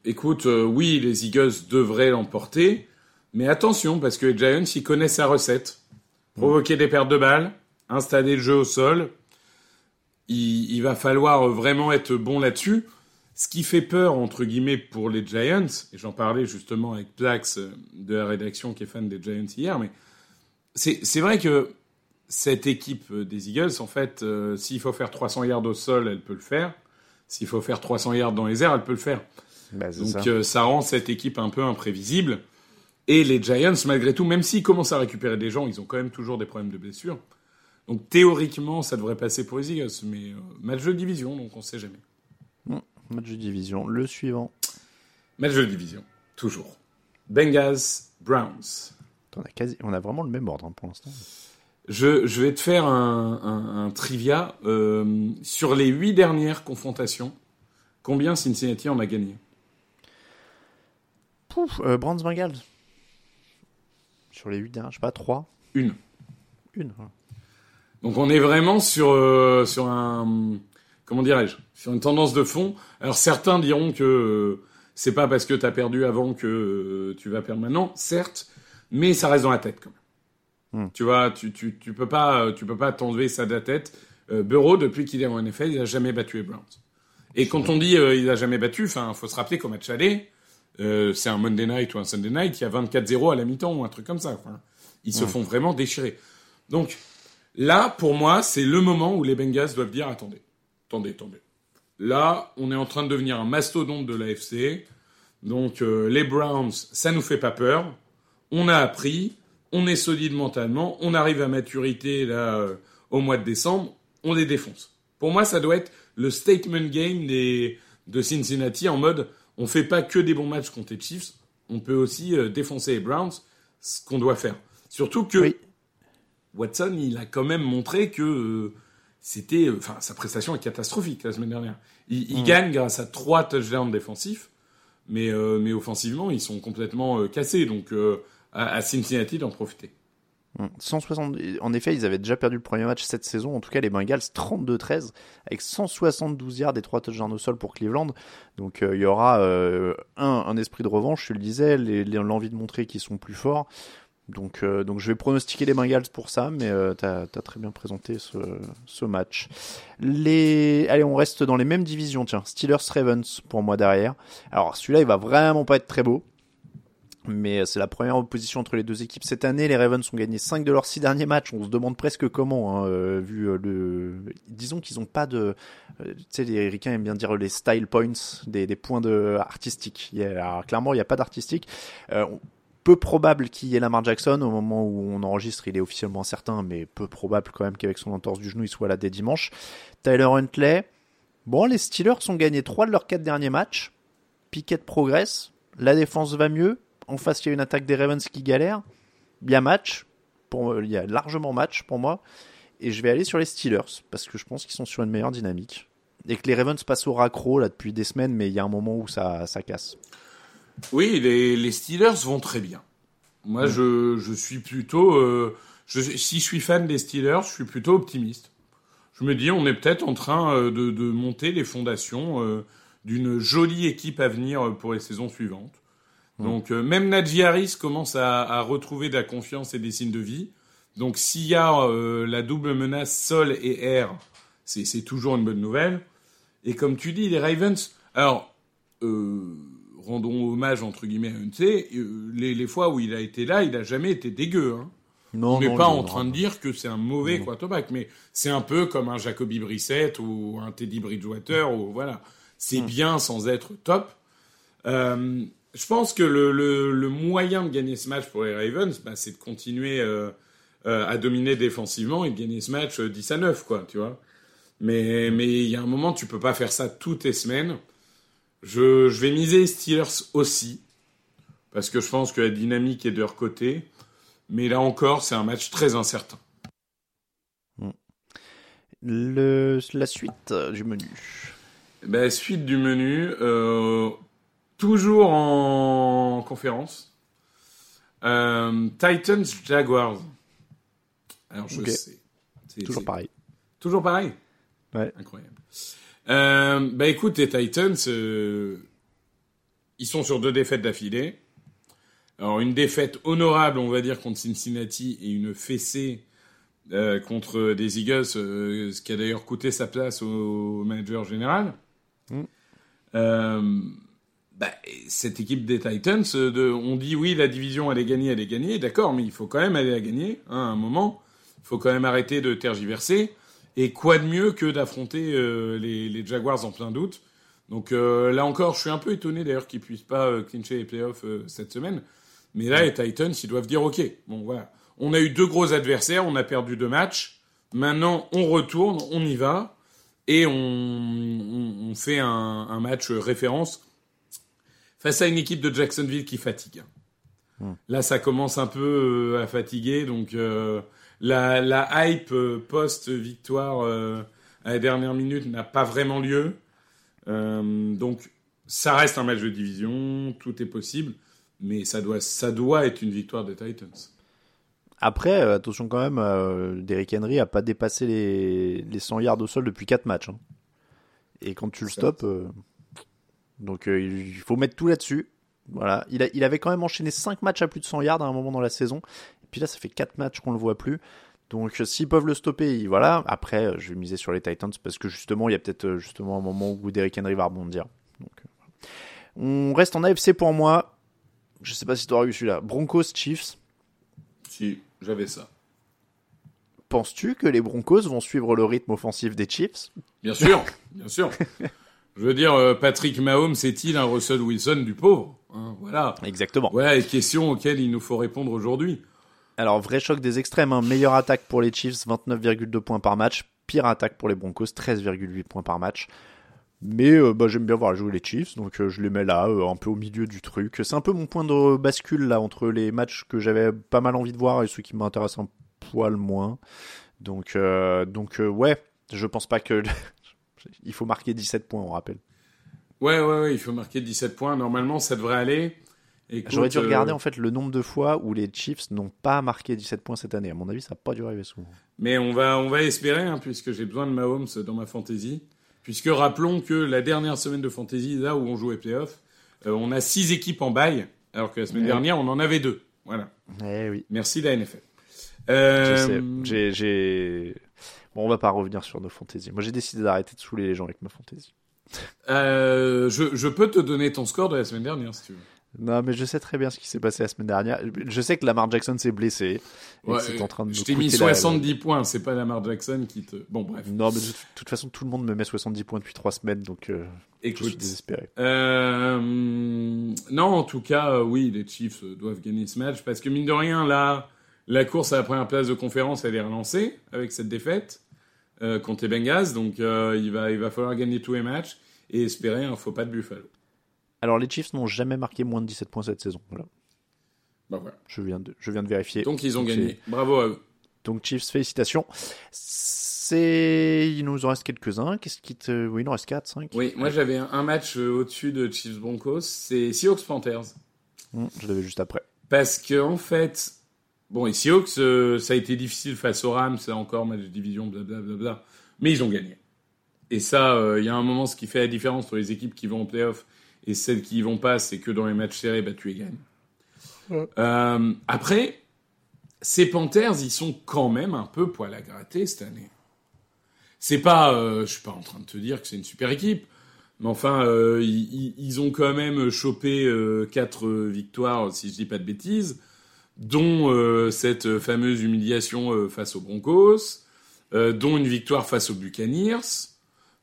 Écoute, oui, les Eagles devraient l'emporter, mais attention, parce que les Giants, ils connaissent sa recette. Provoquer des pertes de balles, installer le jeu au sol. Il, il va falloir vraiment être bon là-dessus. Ce qui fait peur, entre guillemets, pour les Giants, et j'en parlais justement avec Plax euh, de la rédaction qui est fan des Giants hier, mais c'est vrai que cette équipe euh, des Eagles, en fait, euh, s'il faut faire 300 yards au sol, elle peut le faire. S'il faut faire 300 yards dans les airs, elle peut le faire. Bah, Donc ça. euh, ça rend cette équipe un peu imprévisible. Et les Giants, malgré tout, même s'ils commencent à récupérer des gens, ils ont quand même toujours des problèmes de blessures. Donc théoriquement, ça devrait passer pour les Eagles, mais euh, match de division, donc on sait jamais. Match de division. Le suivant. Match de division, toujours. Bengals, Browns. On a, quasi... on a vraiment le même ordre hein, pour l'instant. Je, je vais te faire un, un- un trivia. euh, sur les huit dernières confrontations, combien Cincinnati en a gagné? Pouf, euh, Browns Bengals. Sur les 8 dernières, je sais pas, 3 Une. Une. Donc on est vraiment sur, euh, sur un... Comment dirais-je Sur une tendance de fond. Alors certains diront que euh, c'est pas parce que tu as perdu avant que euh, tu vas perdre maintenant, certes, mais ça reste dans la tête quand même. Hmm. Tu vois, tu, tu, tu peux pas tu peux pas t'enlever ça de la tête. Euh, Bureau, depuis qu'il est en NFL, il a jamais battu les Browns. Et quand on dit euh, il a jamais battu, enfin, faut se rappeler qu'au match aller, euh, c'est un Monday night ou un Sunday night, il y a 24-0 à la mi-temps ou un truc comme ça. Enfin, ils se Ouais. font vraiment déchirer. Donc là, pour moi, c'est le moment où les Bengals doivent dire attendez, attendez, attendez. Là, on est en train de devenir un mastodonte de l'AFC. Donc euh, les Browns, ça nous fait pas peur. On a appris, on est solide mentalement, on arrive à maturité là euh, au mois de décembre, on les défonce. Pour moi, ça doit être le statement game des, de Cincinnati en mode on fait pas que des bons matchs contre les Chiefs, on peut aussi euh, défoncer les Browns, ce qu'on doit faire. Surtout que Watson, il a quand même montré que c'était, euh, enfin, sa prestation est catastrophique la semaine dernière. Il, il Mm. gagne grâce à trois touchdowns défensifs, mais euh, mais offensivement, ils sont complètement euh, cassés. Donc euh, à, à Cincinnati d'en profiter. Mm. 160... En effet, ils avaient déjà perdu le premier match cette saison. En tout cas, les Bengals 32-13 avec 172 yards et 3 touchdowns au sol pour Cleveland. Donc euh, il y aura euh, un, un esprit de revanche, je le disais, l'envie de montrer qu'ils sont plus forts. Donc, euh, donc je vais pronostiquer les Bengals pour ça, mais euh, t'as as très bien présenté ce, match. Les... Allez, on reste dans les mêmes divisions, tiens. Steelers-Ravens pour moi derrière. Alors celui-là, il va vraiment pas être très beau. Mais c'est la première opposition entre les deux équipes cette année. Les Ravens ont gagné 5 de leurs 6 derniers matchs. On se demande presque comment, hein, euh, vu euh, le. Disons qu'ils n'ont pas de. tu sais, les Ricains aiment bien dire les style points, des, points de artistiques. Alors, clairement, il n'y a pas d'artistique. Peu probable qu'il y ait Lamar Jackson au moment où on enregistre. Il est officiellement certain, mais peu probable quand même qu'avec son entorse du genou, il soit là dès dimanche. Tyler Huntley. Bon, les Steelers ont gagné 3 de leurs 4 derniers matchs. Pickett progresse, la défense va mieux. En face, il y a une attaque des Ravens qui galère. Il y a match. Pour, il y a largement match pour moi. Et je vais aller sur les Steelers parce que je pense qu'ils sont sur une meilleure dynamique. Et que les Ravens passent au raccro là depuis des semaines, mais il y a un moment où ça, ça casse. Oui, les, les Steelers vont très bien. Moi, je, je suis plutôt. euh, je, si je suis fan des Steelers, je suis plutôt optimiste. Je me dis, on est peut-être en train euh, de, de monter les fondations euh, d'une jolie équipe à venir euh, pour les saisons suivantes. Donc, euh, même Najee Harris commence à, à retrouver de la confiance et des signes de vie. Donc, s'il y a euh, la double menace sol et air, c'est c'est toujours une bonne nouvelle. Et comme tu dis, les Ravens. Alors, euh, rendons hommage entre guillemets à Huntley. euh, les, les fois où il a été là, il a jamais été dégueu. Hein. Non, On n'est pas en train de dire que c'est un mauvais Non. quarterback, mais c'est un peu comme un Jacoby Brissett ou un Teddy Bridgewater ou voilà. C'est Hmm. bien sans être top. Euh, je pense que le, le, le moyen de gagner ce match pour les Ravens, bah, c'est de continuer euh, euh, à dominer défensivement et de gagner ce match euh, 10 à 9, quoi, tu vois. Mais mais il y a un moment, tu peux pas faire ça toutes les semaines. Je, je vais miser Steelers aussi, parce que je pense que la dynamique est de leur côté. Mais là encore, c'est un match très incertain. Le, la suite euh, du menu. Ben, suite du menu, euh, toujours en conférence. Euh, Titans Jaguars. Alors je sais. Toujours pareil. Toujours pareil? Ouais. Incroyable. Euh, bah écoute, les Titans, euh, ils sont sur deux défaites d'affilée. Alors une défaite honorable, on va dire, contre Cincinnati et une fessée euh, contre des Eagles, ce qui a d'ailleurs coûté sa place au manager général. Mm. Bah, cette équipe des Titans, de, on dit oui, la division elle est gagnée, elle est gagnée, d'accord, mais il faut quand même aller la gagner hein, à un moment. Il faut quand même arrêter de tergiverser. Et quoi de mieux que d'affronter euh, les, les Jaguars en plein doute? Donc euh, là encore, je suis un peu étonné d'ailleurs qu'ils puissent pas euh, clincher les playoffs cette semaine. Mais là, les Titans, ils doivent dire OK. Bon voilà, on a eu deux gros adversaires, on a perdu deux matchs. Maintenant, on retourne, on y va et on, on, on fait un, un match référence face à une équipe de Jacksonville qui fatigue. Là, ça commence un peu à fatiguer, donc la, la hype euh, post-victoire euh, à la dernière minute n'a pas vraiment lieu. Euh, donc, ça reste un match de division, tout est possible, mais ça doit, ça doit être une victoire des Titans. Après, attention quand même, euh, Derrick Henry a pas dépassé les, les 100 yards au sol depuis 4 matchs. hein. Et quand tu le stops, euh, donc euh, il faut mettre tout là-dessus. Voilà, il, a, il avait quand même enchaîné 5 matchs à plus de 100 yards à un moment dans la saison. Et puis là, ça fait 4 matchs qu'on le voit plus. Donc euh, s'ils peuvent le stopper, il- voilà. Après, euh, je vais miser sur les Titans parce que justement, il y a peut-être euh, justement un moment où Derrick Henry va rebondir. Donc. On reste en AFC pour moi. Je sais pas si tu auras eu celui-là. Broncos Chiefs. Si, j'avais ça. Penses-tu que les Broncos vont suivre le rythme offensif des Chiefs? Bien sûr, bien sûr. Je veux dire, Patrick Mahomes est-il un Russell Wilson du pauvre Hein, Voilà. Exactement. Voilà les questions auxquelles il nous faut répondre aujourd'hui. Alors, vrai choc des extrêmes. hein. Meilleure attaque pour les Chiefs, 29,2 points par match. Pire attaque pour les Broncos, 13,8 points par match. Mais euh, bah, j'aime bien voir jouer les Chiefs, donc euh, je les mets là, euh, un peu au milieu du truc. C'est un peu mon point de bascule là entre les matchs que j'avais pas mal envie de voir et ceux qui m'intéressent un poil moins. Donc, donc ouais, je pense pas que [laughs] il faut marquer 17 points, on rappelle. Ouais, ouais, ouais, il faut marquer 17 points. Normalement, ça devrait aller. J'aurais dû euh, regarder en fait le nombre de fois où les Chiefs n'ont pas marqué 17 points cette année. À mon avis, ça n'a pas dû arriver souvent. Mais on va, on va espérer, hein, puisque j'ai besoin de Mahomes dans ma fantasy. Puisque rappelons que la dernière semaine de fantasy, là où on jouait playoff, euh, on a six équipes en bail, alors que la semaine dernière, on en avait deux. Voilà. Eh oui. Merci la NFL. Je Euh, sais. J'ai, j'ai... Bon, on va pas revenir sur nos fantaisies. Moi, j'ai décidé d'arrêter de saouler les gens avec ma fantaisie. euh, je, je peux te donner ton score de la semaine dernière, si tu veux. Non, mais je sais très bien ce qui s'est passé la semaine dernière. Je sais que Lamar Jackson s'est blessé. et Ouais, que c'est en train de je t'ai mis coûter la- 70 points, c'est pas Lamar Jackson qui te... Bon, bref. Non, mais de toute- façon, tout le monde me met 70 points depuis 3 semaines, donc euh, je suis Écoute. désespéré. Euh, non, en tout cas, euh, oui, les Chiefs euh, doivent gagner ce match parce que mine de rien, là, la course à la première place de conférence, elle est relancée avec cette défaite contre les Bengals. Donc, il, va, il va falloir gagner tous les matchs et espérer un faux pas de Buffalo. Alors les Chiefs n'ont jamais marqué moins de 17 points cette saison. Voilà. Bah voilà. Je viens de, je viens de vérifier. Donc ils ont gagné. Bravo à eux. Donc Chiefs, félicitations. C'est, il nous en reste quelques-uns. Qu'est-ce qui te, oui, il en reste 4, 5. Oui, moi j'avais un, match euh, au-dessus de Chiefs Broncos, c'est Seahawks Panthers. je l'avais juste après. Parce que en fait, bon, les Seahawks, euh, ça a été difficile face aux Rams, c'est encore match de division, blablabla, mais ils ont gagné. Et ça, euh, il y a un moment, ce qui fait la différence entre les équipes qui vont en playoff et celles qui y vont pas, c'est que dans les matchs serrés, bah, tu les gagnes. Euh, après, ces Panthers, ils sont quand même un peu poil à gratter cette année. C'est pas, euh, je suis pas en train de te dire que c'est une super équipe, mais enfin, euh, ils, ont quand même chopé quatre euh, victoires, si je dis pas de bêtises, dont cette fameuse humiliation face aux Broncos, dont une victoire face aux Buccaneers,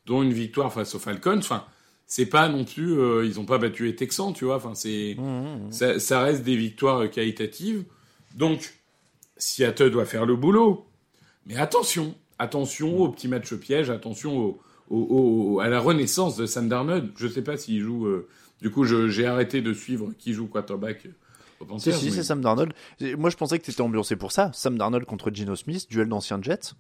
dont une victoire face aux Falcons. Enfin, c'est pas non plus, euh, ils ont pas battu les Texans, tu vois. Enfin, c'est, ça, ça reste des victoires euh, qualitatives. Donc, Seattle doit faire le boulot. Mais attention, attention au petit match piège, attention au, au- au- à la renaissance de Sam Darnold. Je sais pas s'il joue. euh, du coup, j'ai arrêté de suivre qui joue quarterback Si, si, mais- c'est Sam Darnold. Moi, je pensais que tu étais ambiancé pour ça. Sam Darnold contre Geno Smith, duel d'anciens Jets.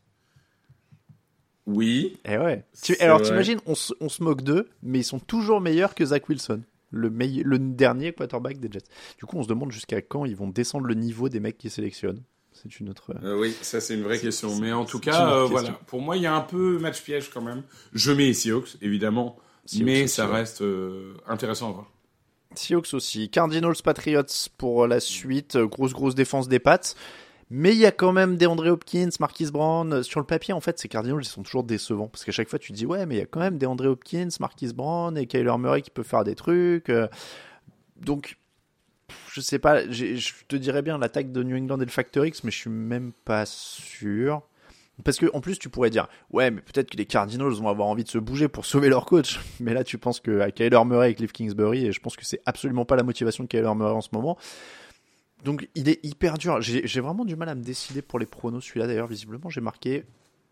Oui. Et ouais. Tu- C'est alors, t'imagines, on, se- on se moque d'eux, mais ils sont toujours meilleurs que Zach Wilson, le, meille- le dernier quarterback des Jets. Du coup, on se demande jusqu'à quand ils vont descendre le niveau des mecs qui sélectionnent. C'est une autre. Euh, oui, ça c'est une vraie question. Mais en tout cas, euh, voilà. Pour moi, il y a un peu match piège quand même. Je mets Seahawks, évidemment, Seahawks mais ça ouais. reste euh, intéressant à voir. Seahawks aussi. Cardinals Patriots pour la suite. Grosse, grosse défense des Pats. Mais il y a quand même DeAndre Hopkins, Marquis Brown. Euh, Sur le papier, en fait, ces Cardinals, ils sont toujours décevants. Parce qu'à chaque fois, tu te dis, ouais, mais il y a quand même DeAndre Hopkins, Marquis Brown et Kyler Murray qui peuvent faire des trucs. Euh, Donc, je sais pas. Je te dirais bien l'attaque de New England et le Factor X, mais je suis même pas sûr. Parce que en plus, tu pourrais dire, ouais, mais peut-être que les Cardinals vont avoir envie de se bouger pour sauver leur coach. [laughs] Mais là, tu penses que à Kyler Murray et Cliff Kingsbury, et je pense que c'est absolument pas la motivation de Kyler Murray en ce moment. Donc, il est hyper dur. J'ai vraiment du mal à me décider pour les pronos. Celui-là, d'ailleurs, visiblement, j'ai marqué.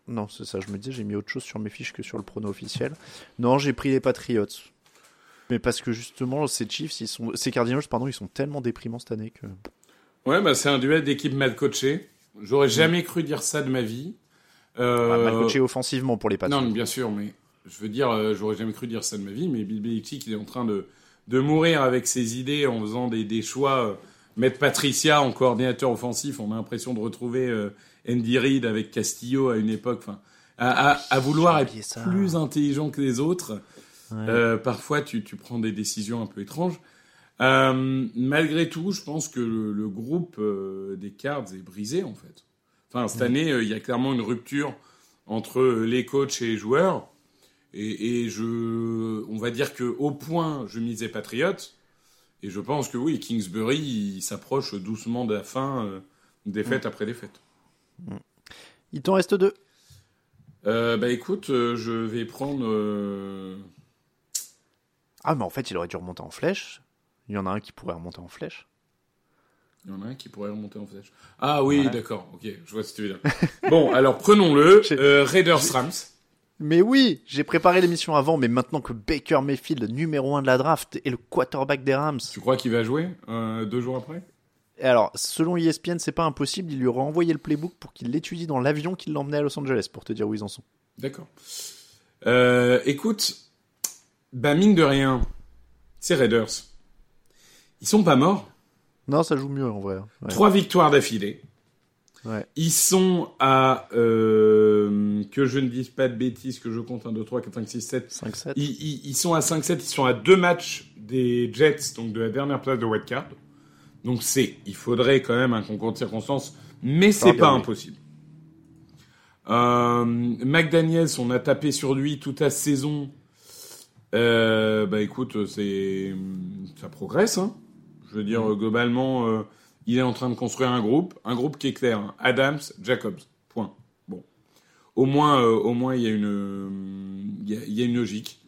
Non, c'est ça. Je me disais, j'ai mis autre chose sur mes fiches que sur le prono officiel. Non, j'ai pris les Patriots. Mais parce que justement, ces Chiefs, ils sont, ces Cardinals, pardon, ils sont tellement déprimants cette année que. Ouais, bah c'est un duel d'équipe mal coachée. J'aurais jamais cru dire ça de ma vie. Euh, Bah, mal coaché offensivement pour les Pats. Non, mais bien sûr, mais je veux dire, euh, j'aurais jamais cru dire ça de ma vie, mais Bill Belichick, il est en train de, de mourir avec ses idées en faisant des, des choix. euh, mettre Patricia en coordinateur offensif, on a l'impression de retrouver euh, Andy Reid avec Castillo à une époque. Enfin, à, à, à vouloir être ça. plus intelligent que les autres. Ouais. Euh, parfois, tu, tu prends des décisions un peu étranges. Euh, malgré tout, je pense que le, le groupe des Cards est brisé en fait. Enfin, cette année, il y a clairement une rupture entre les coachs et les joueurs. Et, et je, on va dire que au point, je misais Patriots. Et je pense que oui, Kingsbury, il s'approche doucement de la fin, euh, défaite Mhm. après défaite. Il t'en reste deux. Euh, bah écoute, euh, je vais prendre. Ah, mais en fait, il aurait dû remonter en flèche. Il y en a un qui pourrait remonter en flèche. Il y en a un qui pourrait remonter en flèche. Ah oui, Ouais. d'accord, ok, je vois ce que tu veux dire. bon, alors prenons-le. [laughs] Raiders Rams. Mais oui, j'ai préparé l'émission avant, mais maintenant que Baker Mayfield, numéro 1 de la draft, est le quarterback des Rams. Tu crois qu'il va jouer euh, deux jours après? Et alors, selon ESPN, c'est pas impossible, il lui aurait envoyé le playbook pour qu'il l'étudie dans l'avion qui l'emmenait à Los Angeles, pour te dire où ils en sont. D'accord. Euh, écoute, bah mine de rien, ces Raiders, ils sont pas morts. Non, ça joue mieux en vrai. Ouais. Trois victoires d'affilée. Ouais. Ils sont à, euh, que je ne dise pas de bêtises, que je compte 1, 2, 3, 4, 5, 6, 7. 5-7. Ils, ils- ils sont à 5-7, ils sont à deux matchs des Jets, donc de la dernière place de wildcard. Donc c'est, il faudrait quand même un concours de circonstances, mais c'est pas oui. impossible. Euh, McDaniels, on a tapé sur lui toute la saison. Euh, bah écoute, c'est, ça progresse. Hein. Je veux dire, Mm. globalement, euh, il est en train de construire un groupe, un groupe qui est clair. hein. Adams, Jacobs, point. Bon, au moins, euh, au moins, il y a une, il y a, il y a une logique.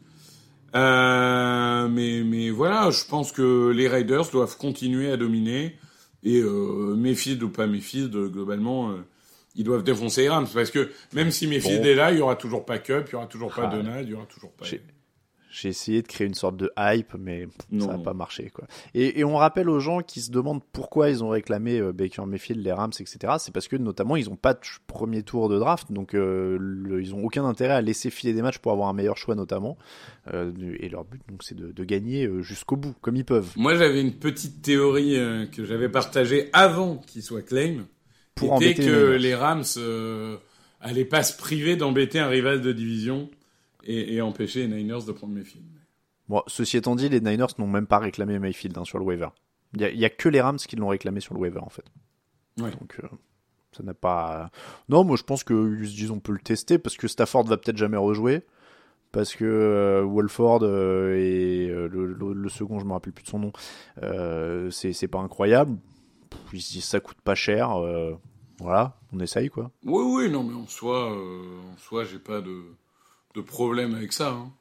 Euh, mais, mais voilà, je pense que les Raiders doivent continuer à dominer. Et euh, Mayfield ou pas Mayfield, globalement, euh, ils doivent défoncer les Rams. Parce que même si Mayfield Bon. est là, il y aura toujours pas Cup, il y aura toujours pas Ah, Donald, il y aura toujours pas... J'ai- essayé de créer une sorte de hype, mais pff, ça n'a pas marché. Quoi. Et, et on rappelle aux gens qui se demandent pourquoi ils ont réclamé euh, Baker Mayfield, les Rams, etc. C'est parce que notamment ils n'ont pas de premier tour de draft, donc euh, le- ils n'ont aucun intérêt à laisser filer des matchs pour avoir un meilleur choix notamment. Euh, et leur but, donc, c'est de, de gagner jusqu'au bout, comme ils peuvent. Moi, j'avais une petite théorie que j'avais partagée avant qu'il soit claim. Pour les que Niners. les Rams euh, allaient pas se priver d'embêter un rival de division et, et empêcher les Niners de prendre mes films. Bon, ceci étant dit, les Niners n'ont même pas réclamé Mayfield hein, sur le waiver. Il y, a- que les Rams qui l'ont réclamé sur le waiver en fait. Ouais. Donc euh, ça n'a pas. Non, moi je pense que ils se disent on peut le tester parce que Stafford va peut-être jamais rejouer. Parce que euh, Wolford euh, et euh, le, le- le second, je me rappelle plus de son nom, c'est pas incroyable. Pff, Ils se disent ça coûte pas cher. voilà, on essaye quoi. Oui, oui, non, mais en soi, en soi, j'ai pas de, de problème avec ça. hein.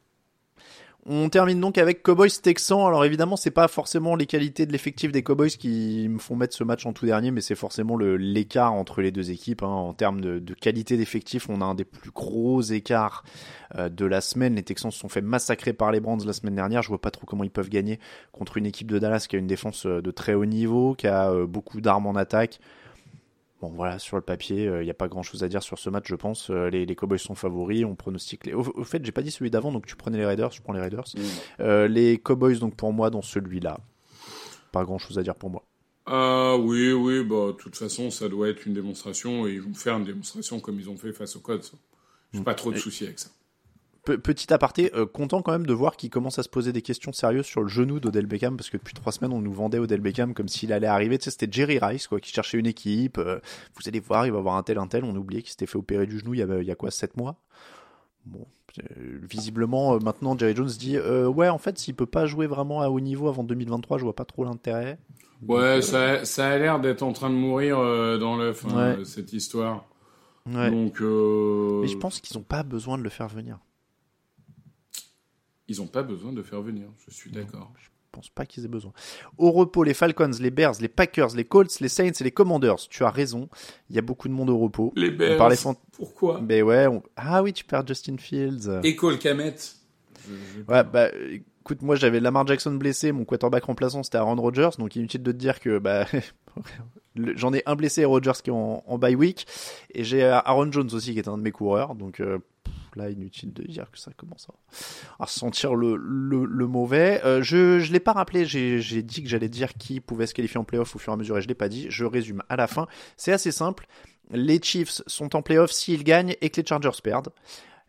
On termine donc avec Cowboys Texans. Alors évidemment, c'est pas forcément les qualités de l'effectif des Cowboys qui me font mettre ce match en tout dernier, mais c'est forcément l'écart entre les deux équipes. hein. En termes de, qualité d'effectif, on a un des plus gros écarts euh, de la semaine. Les Texans se sont fait massacrer par les Browns la semaine dernière. Je vois pas trop comment ils peuvent gagner contre une équipe de Dallas qui a une défense euh, de très haut niveau, qui a euh, beaucoup d'armes en attaque. Bon voilà, sur le papier, il n'y a pas grand chose à dire sur ce match, je pense. Euh, les, les Cowboys sont favoris, on pronostique. Les... Au, au fait, j'ai pas dit celui d'avant, donc tu prenais les Raiders, je prends les Raiders. Euh, les Cowboys, donc pour moi, dans celui-là, pas grand chose à dire pour moi. Ah oui, oui, bah, de toute façon, ça doit être une démonstration et ils vont faire une démonstration comme ils ont fait face aux Codes. J'ai pas trop de Et- soucis avec ça. Pe- petit aparté, euh, content quand même de voir qu'il commence à se poser des questions sérieuses sur le genou d'Odell Beckham, parce que depuis trois semaines, on nous vendait Odell Beckham comme s'il allait arriver. Tu sais, c'était Jerry Rice, quoi, qui cherchait une équipe. euh, vous allez voir, il va avoir un tel, un tel. On oubliait qu'il s'était fait opérer du genou il y a, il y a quoi, sept mois? Bon, visiblement, euh, maintenant, Jerry Jones dit euh, Ouais, en fait, s'il peut pas jouer vraiment à haut niveau avant 2023, je vois pas trop l'intérêt. Ouais, ça, ça a l'air d'être en train de mourir dans l'œuf, hein, Ouais. cette histoire. Ouais. Donc, euh, Mais je pense qu'ils ont pas besoin de le faire venir. Ils ont pas besoin de faire venir. Je suis d'accord. Je pense pas qu'ils aient besoin. Au repos, les Falcons, les Bears, les Packers, les Colts, les Saints et les Commanders. Tu as raison. Il y a beaucoup de monde au repos. Les On Bears. parlait fan- Pourquoi? Mais ouais. on- Ah oui, tu perds Justin Fields. Et Cole Kamet. Je- je- Ouais, bah, écoute, moi j'avais Lamar Jackson blessé, mon quarterback remplaçant c'était Aaron Rodgers, donc inutile de te dire que bah, [laughs] j'en ai un blessé Rodgers qui est en, en bye week, et j'ai Aaron Jones aussi qui est un de mes coureurs, donc euh, là inutile de dire que ça commence à, à sentir le, le, mauvais. Euh, je je l'ai pas rappelé, j'ai dit que j'allais dire qui pouvait se qualifier en playoff au fur et à mesure et je l'ai pas dit, je résume à la fin. C'est assez simple, les Chiefs sont en playoff s'ils gagnent et que les Chargers perdent.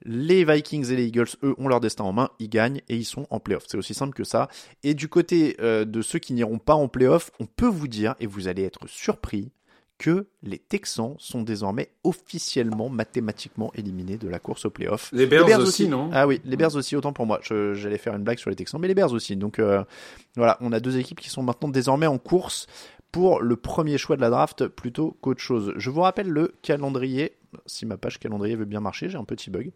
Les Vikings et les Eagles, eux, ont leur destin en main, ils gagnent et ils sont en playoff. C'est aussi simple que ça. Et du côté euh, de ceux qui n'iront pas en playoff, on peut vous dire, et vous allez être surpris, que les Texans sont désormais officiellement, mathématiquement éliminés de la course au playoff. Les Bears aussi, non Ah oui, les Bears aussi, autant pour moi. J'allais faire une blague sur les Texans, mais les Bears aussi. Donc euh, voilà, on a deux équipes qui sont maintenant désormais en course pour le premier choix de la draft plutôt qu'autre chose. Je vous rappelle le calendrier. Si ma page calendrier veut bien marcher, j'ai un petit bug.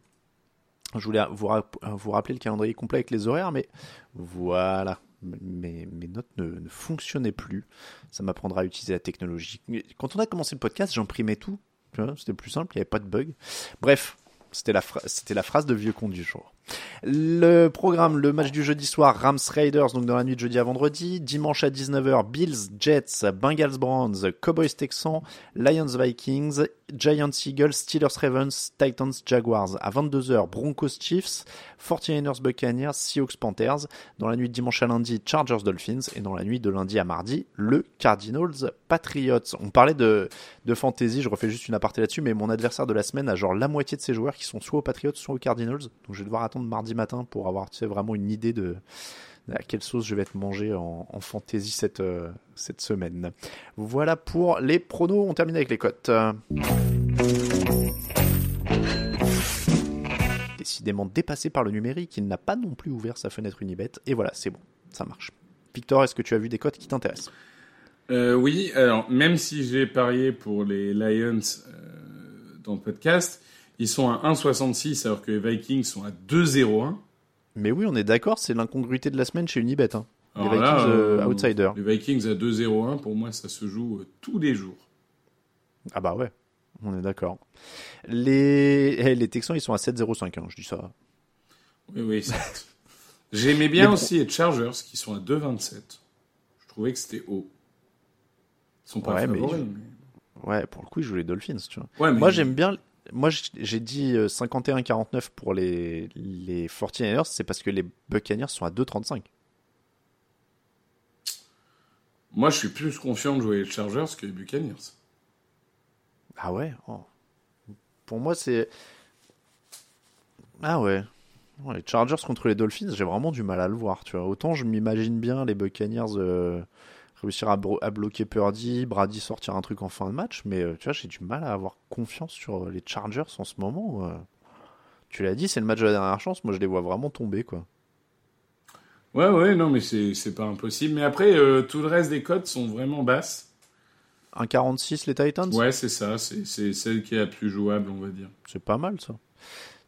Je voulais vous, vous rappeler le calendrier complet avec les horaires, mais voilà. Mes, mes notes ne, fonctionnaient plus. Ça m'apprendra à utiliser la technologie. Quand on a commencé le podcast, j'imprimais tout. C'était plus simple, il n'y avait pas de bug. Bref, c'était la, la phrase de vieux con du jour. Le programme, le match du jeudi soir, Rams Raiders, donc dans la nuit de jeudi à vendredi. Dimanche à 19h, Bills Jets, Bengals Browns, Cowboys Texans, Lions Vikings, Giants Eagles, Steelers Ravens, Titans Jaguars. À 22h, Broncos Chiefs, 49ers Buccaneers, Seahawks Panthers. Dans la nuit de dimanche à lundi, Chargers Dolphins. Et dans la nuit de lundi à mardi, le Cardinals Patriots. On parlait de, de fantasy, je refais juste une aparté là-dessus, mais mon adversaire de la semaine a genre la moitié de ses joueurs qui sont soit aux Patriots, soit aux Cardinals. Donc je vais devoir attendre mardi matin pour avoir vraiment une idée de à quelle sauce je vais être mangé en, en fantasy cette, euh, cette semaine. Voilà pour les pronos, on termine avec les cotes. Décidément dépassé par le numérique, il n'a pas non plus ouvert sa fenêtre Unibet, et voilà, c'est bon, ça marche. Victor, est-ce que tu as vu des cotes qui t'intéressent? Euh, oui, alors même si j'ai parié pour les Lions euh, dans le podcast, ils sont à 1,66 alors que les Vikings sont à 2,01. Mais oui, on est d'accord, c'est l'incongruité de la semaine chez Unibet. Hein. Les Vikings là, euh, euh, outsider. Les Vikings à 2,01, pour moi, ça se joue euh, tous les jours. Ah bah ouais, on est d'accord. Les... eh, les Texans, ils sont à 7,05, hein, je dis ça. Oui, oui, certes. J'aimais bien [laughs] Les- aussi les Chargers qui sont à 2,27. Je trouvais que c'était haut. Ils sont pas Ouais, favoris. mais- Ouais, pour le coup, ils jouent les Dolphins, tu vois. Ouais, mais- Moi, j'aime bien. Moi, j'ai dit euh, 51-49 pour les, les 49ers, c'est parce que les Buccaneers sont à 2,35. Moi, je suis plus confiant de jouer les Chargers que les Buccaneers. Ah ouais? Oh. Pour moi, c'est. Ah ouais. Ouais, Les Chargers contre les Dolphins, j'ai vraiment du mal à le voir, tu vois. Autant je m'imagine bien les Buccaneers euh, réussir à, bro- à bloquer Purdy, Brady sortir un truc en fin de match, mais euh, tu vois, j'ai du mal à avoir confiance sur euh, les Chargers en ce moment. euh. Tu l'as dit, c'est le match de la dernière chance, moi je les vois vraiment tomber, quoi. Ouais, ouais, non, mais c'est pas impossible. Mais après, euh, tout le reste des cotes sont vraiment basses. 1,46 les Titans? Ouais, c'est ça. C'est celle qui est la plus jouable, on va dire. C'est pas mal ça.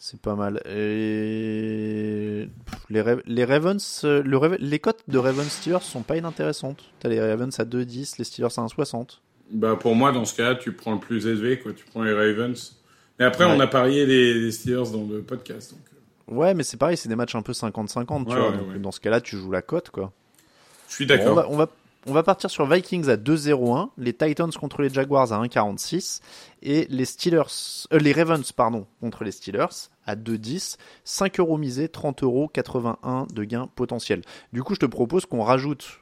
C'est pas mal. Et... Les, Ra- les Ravens, euh, le les cotes de Ravens Steelers sont pas inintéressantes. T'as les Ravens à 2,10, les Steelers à 1,60. Bah, pour moi, dans ce cas-là, tu prends le plus élevé, quoi. Tu prends les Ravens. Mais après, Ouais. on a parié les, les Steelers dans le podcast. Donc... euh, Ouais, mais c'est pareil, c'est des matchs un peu 50-50. tu Ouais, vois, ouais, donc ouais. Dans ce cas-là, tu joues la cote, quoi. Je suis Bon, d'accord. on, va, on va partir sur Vikings à 2,01, les Titans contre les Jaguars à 1,46 et les Steelers, euh, les Ravens pardon contre les Steelers à 2,10, 5 euros misés, 30 euros 81 de gain potentiel. Du coup, je te propose qu'on rajoute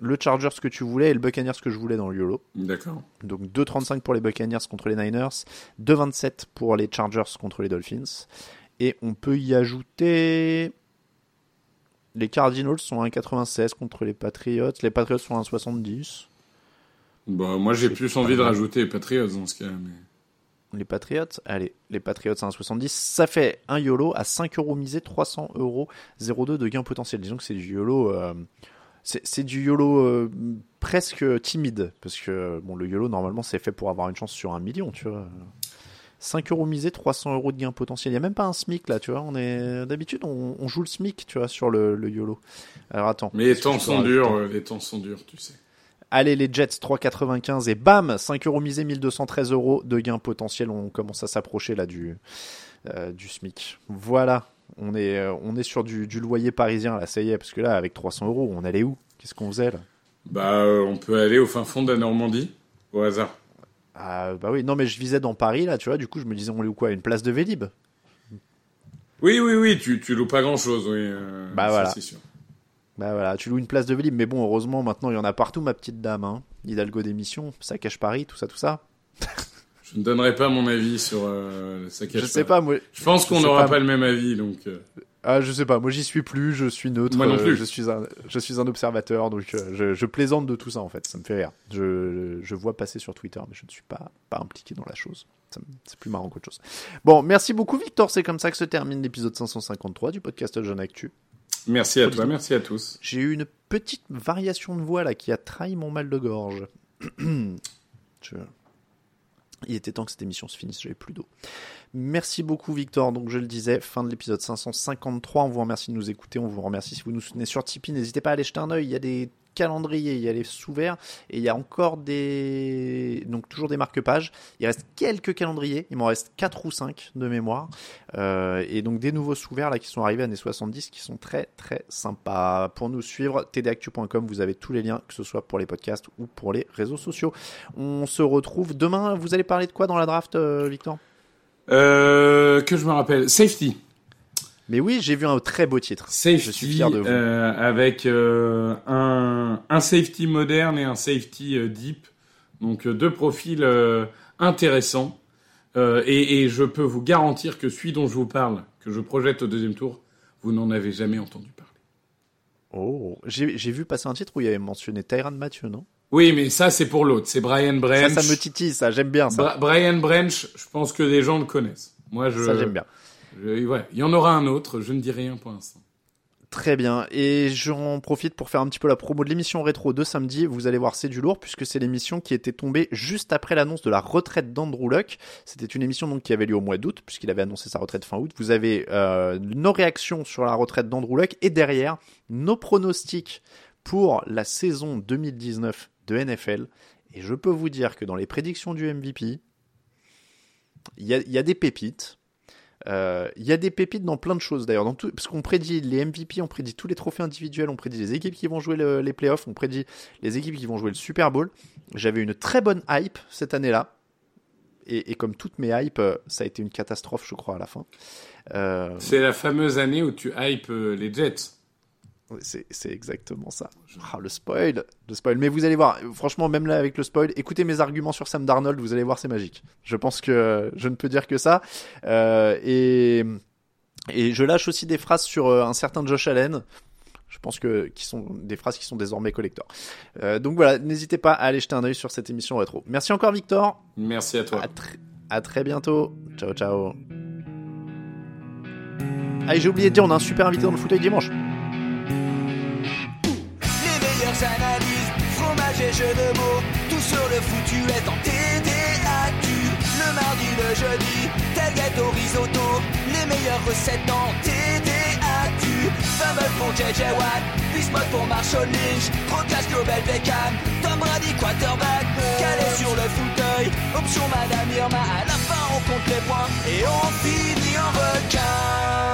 le Chargers que tu voulais et le Buccaneers que je voulais dans le YOLO. D'accord. Donc 2,35 pour les Buccaneers contre les Niners, 2,27 pour les Chargers contre les Dolphins. Et on peut y ajouter. Les Cardinals sont à 1,96 contre les Patriots. Les Patriots sont à 1,70. Bah, moi, j'ai plus envie de rajouter les Patriots dans ce cas. Mais... Les Patriots, allez, les Patriots à 1,70. Ça fait un YOLO à 5 euros misé, 300 euros, 0,2 de gain potentiel. Disons que c'est du YOLO. euh, c'est c'est du YOLO euh, presque timide. Parce que bon, le YOLO, normalement, c'est fait pour avoir une chance sur un million, tu vois. 5 euros misés, 300 euros de gain potentiel. Il n'y a même pas un SMIC là, tu vois. On est d'habitude, on, on joue le SMIC, tu vois, sur le, le YOLO. Alors attends. Mais les temps sont durs, euh, les temps sont durs, tu sais. Allez, les Jets 3,95 et bam, 5 euros misés, 1213 euros de gain potentiel. On commence à s'approcher là du, euh, du SMIC. Voilà, on est, euh, on est sur du, du loyer parisien là, ça y est, parce que là, avec 300 euros, on allait où? Qu'est-ce qu'on faisait là? Bah, euh, on peut aller au fin fond de la Normandie, au hasard. Ah bah oui, non mais je visais dans Paris là, tu vois, du coup je me disais on où quoi Une place de Vélib? Oui, oui, oui, tu, tu loues pas grand-chose, oui. euh, Bah ça, voilà. c'est sûr. Bah voilà, tu loues une place de Vélib, mais bon, heureusement maintenant il y en a partout ma petite dame, hein. Hidalgo d'émission, ça cache Paris, tout ça, tout ça. Je ne donnerai pas mon avis sur euh, ça cache Je sais pas, moi. Je pense qu'on n'aura pas. pas, le même avis, donc... euh, Ah, je sais pas, moi j'y suis plus, je suis neutre, Moi non euh, plus. je suis un, je suis un observateur, donc euh, je, je plaisante de tout ça en fait, ça me fait rire. Je, je vois passer sur Twitter, mais je ne suis pas, pas impliqué dans la chose. C'est plus marrant qu'autre chose. Bon, merci beaucoup Victor, c'est comme ça que se termine l'épisode 553 du podcast Jeune Actu. Merci à toi, merci à tous. J'ai eu une petite variation de voix là qui a trahi mon mal de gorge. [clears throat] Je- Il était temps que cette émission se finisse, j'avais plus d'eau. Merci beaucoup Victor, donc je le disais, fin de l'épisode 553, on vous remercie de nous écouter, on vous remercie. Si vous nous soutenez sur Tipeee, n'hésitez pas à aller jeter un œil, il y a des calendriers, il y a les sous-verts, et il y a encore des... donc toujours des marque-pages, il reste quelques calendriers, il m'en reste 4 ou 5 de mémoire, euh, et donc des nouveaux sous-verts là qui sont arrivés années 70 qui sont très très sympas. Pour nous suivre, tdactu.com, vous avez tous les liens, que ce soit pour les podcasts ou pour les réseaux sociaux. On se retrouve demain, vous allez parler de quoi dans la draft, euh, Victor? Euh, que je me rappelle, Safety. Mais oui, j'ai vu un très beau titre. Safety, Je suis fier de vous. euh, avec euh, un, un safety moderne et un safety euh, deep. Donc deux profils intéressants. Et, et je peux vous garantir que celui dont je vous parle, que je projette au deuxième tour, vous n'en avez jamais entendu parler. Oh, j'ai j'ai vu passer un titre où il y avait mentionné Tyran Mathieu, non? Oui, mais ça c'est pour l'autre. C'est Brian Branch. Ça, ça me titille, ça, j'aime bien ça. Bra- Brian Branch, je pense que les gens le connaissent. Moi, je. Ça, j'aime bien. Il y en aura un autre. Je ne dis rien pour l'instant. Très bien. Et j'en profite pour faire un petit peu la promo de l'émission rétro de samedi. Vous allez voir, c'est du lourd puisque c'est l'émission qui était tombée juste après l'annonce de la retraite d'Andrew Luck. C'était une émission donc qui avait lieu au mois d'août puisqu'il avait annoncé sa retraite fin août. Vous avez euh, nos réactions sur la retraite d'Andrew Luck et derrière nos pronostics pour la saison 2019 de NFL. Et je peux vous dire que dans les prédictions du MVP, il y a des pépites. Euh, Il y a des pépites dans plein de choses d'ailleurs, dans parce qu'on prédit les MVP, on prédit tous les trophées individuels, on prédit les équipes qui vont jouer le- les playoffs, on prédit les équipes qui vont jouer le Super Bowl. J'avais une très bonne hype cette année-là. Et, comme toutes mes hypes, euh, ça a été une catastrophe, je crois, à la fin. Euh, C'est la fameuse année où tu hype euh, les Jets. C'est exactement ça. Ah, le spoil, le spoil. Mais vous allez voir, franchement, même là avec le spoil, écoutez mes arguments sur Sam Darnold, vous allez voir, c'est magique. Je pense que je ne peux dire que ça. Euh, et et je lâche aussi des phrases sur euh, un certain Josh Allen. Je pense que qui sont des phrases qui sont désormais collector. Euh, donc voilà, n'hésitez pas à aller jeter un œil sur cette émission rétro. Merci encore Victor. Merci à toi. À, tr- à très bientôt. Ciao ciao. Ah j'ai oublié de dire, on a un super invité dans le fauteuil dimanche. Analyses, fromage et jeux de mots. Tout sur le foutu est en TDAQ. Le mardi, le jeudi, tel gâteau risotto. Les meilleures recettes en TDAQ. Fumble pour JJ Watt, Bismuth pour Marshall Lynch. Procast Global Beckham, Tom Brady quarterback. Calé sur le fauteuil, option Madame Irma. À la fin, on compte les points et on finit en requin.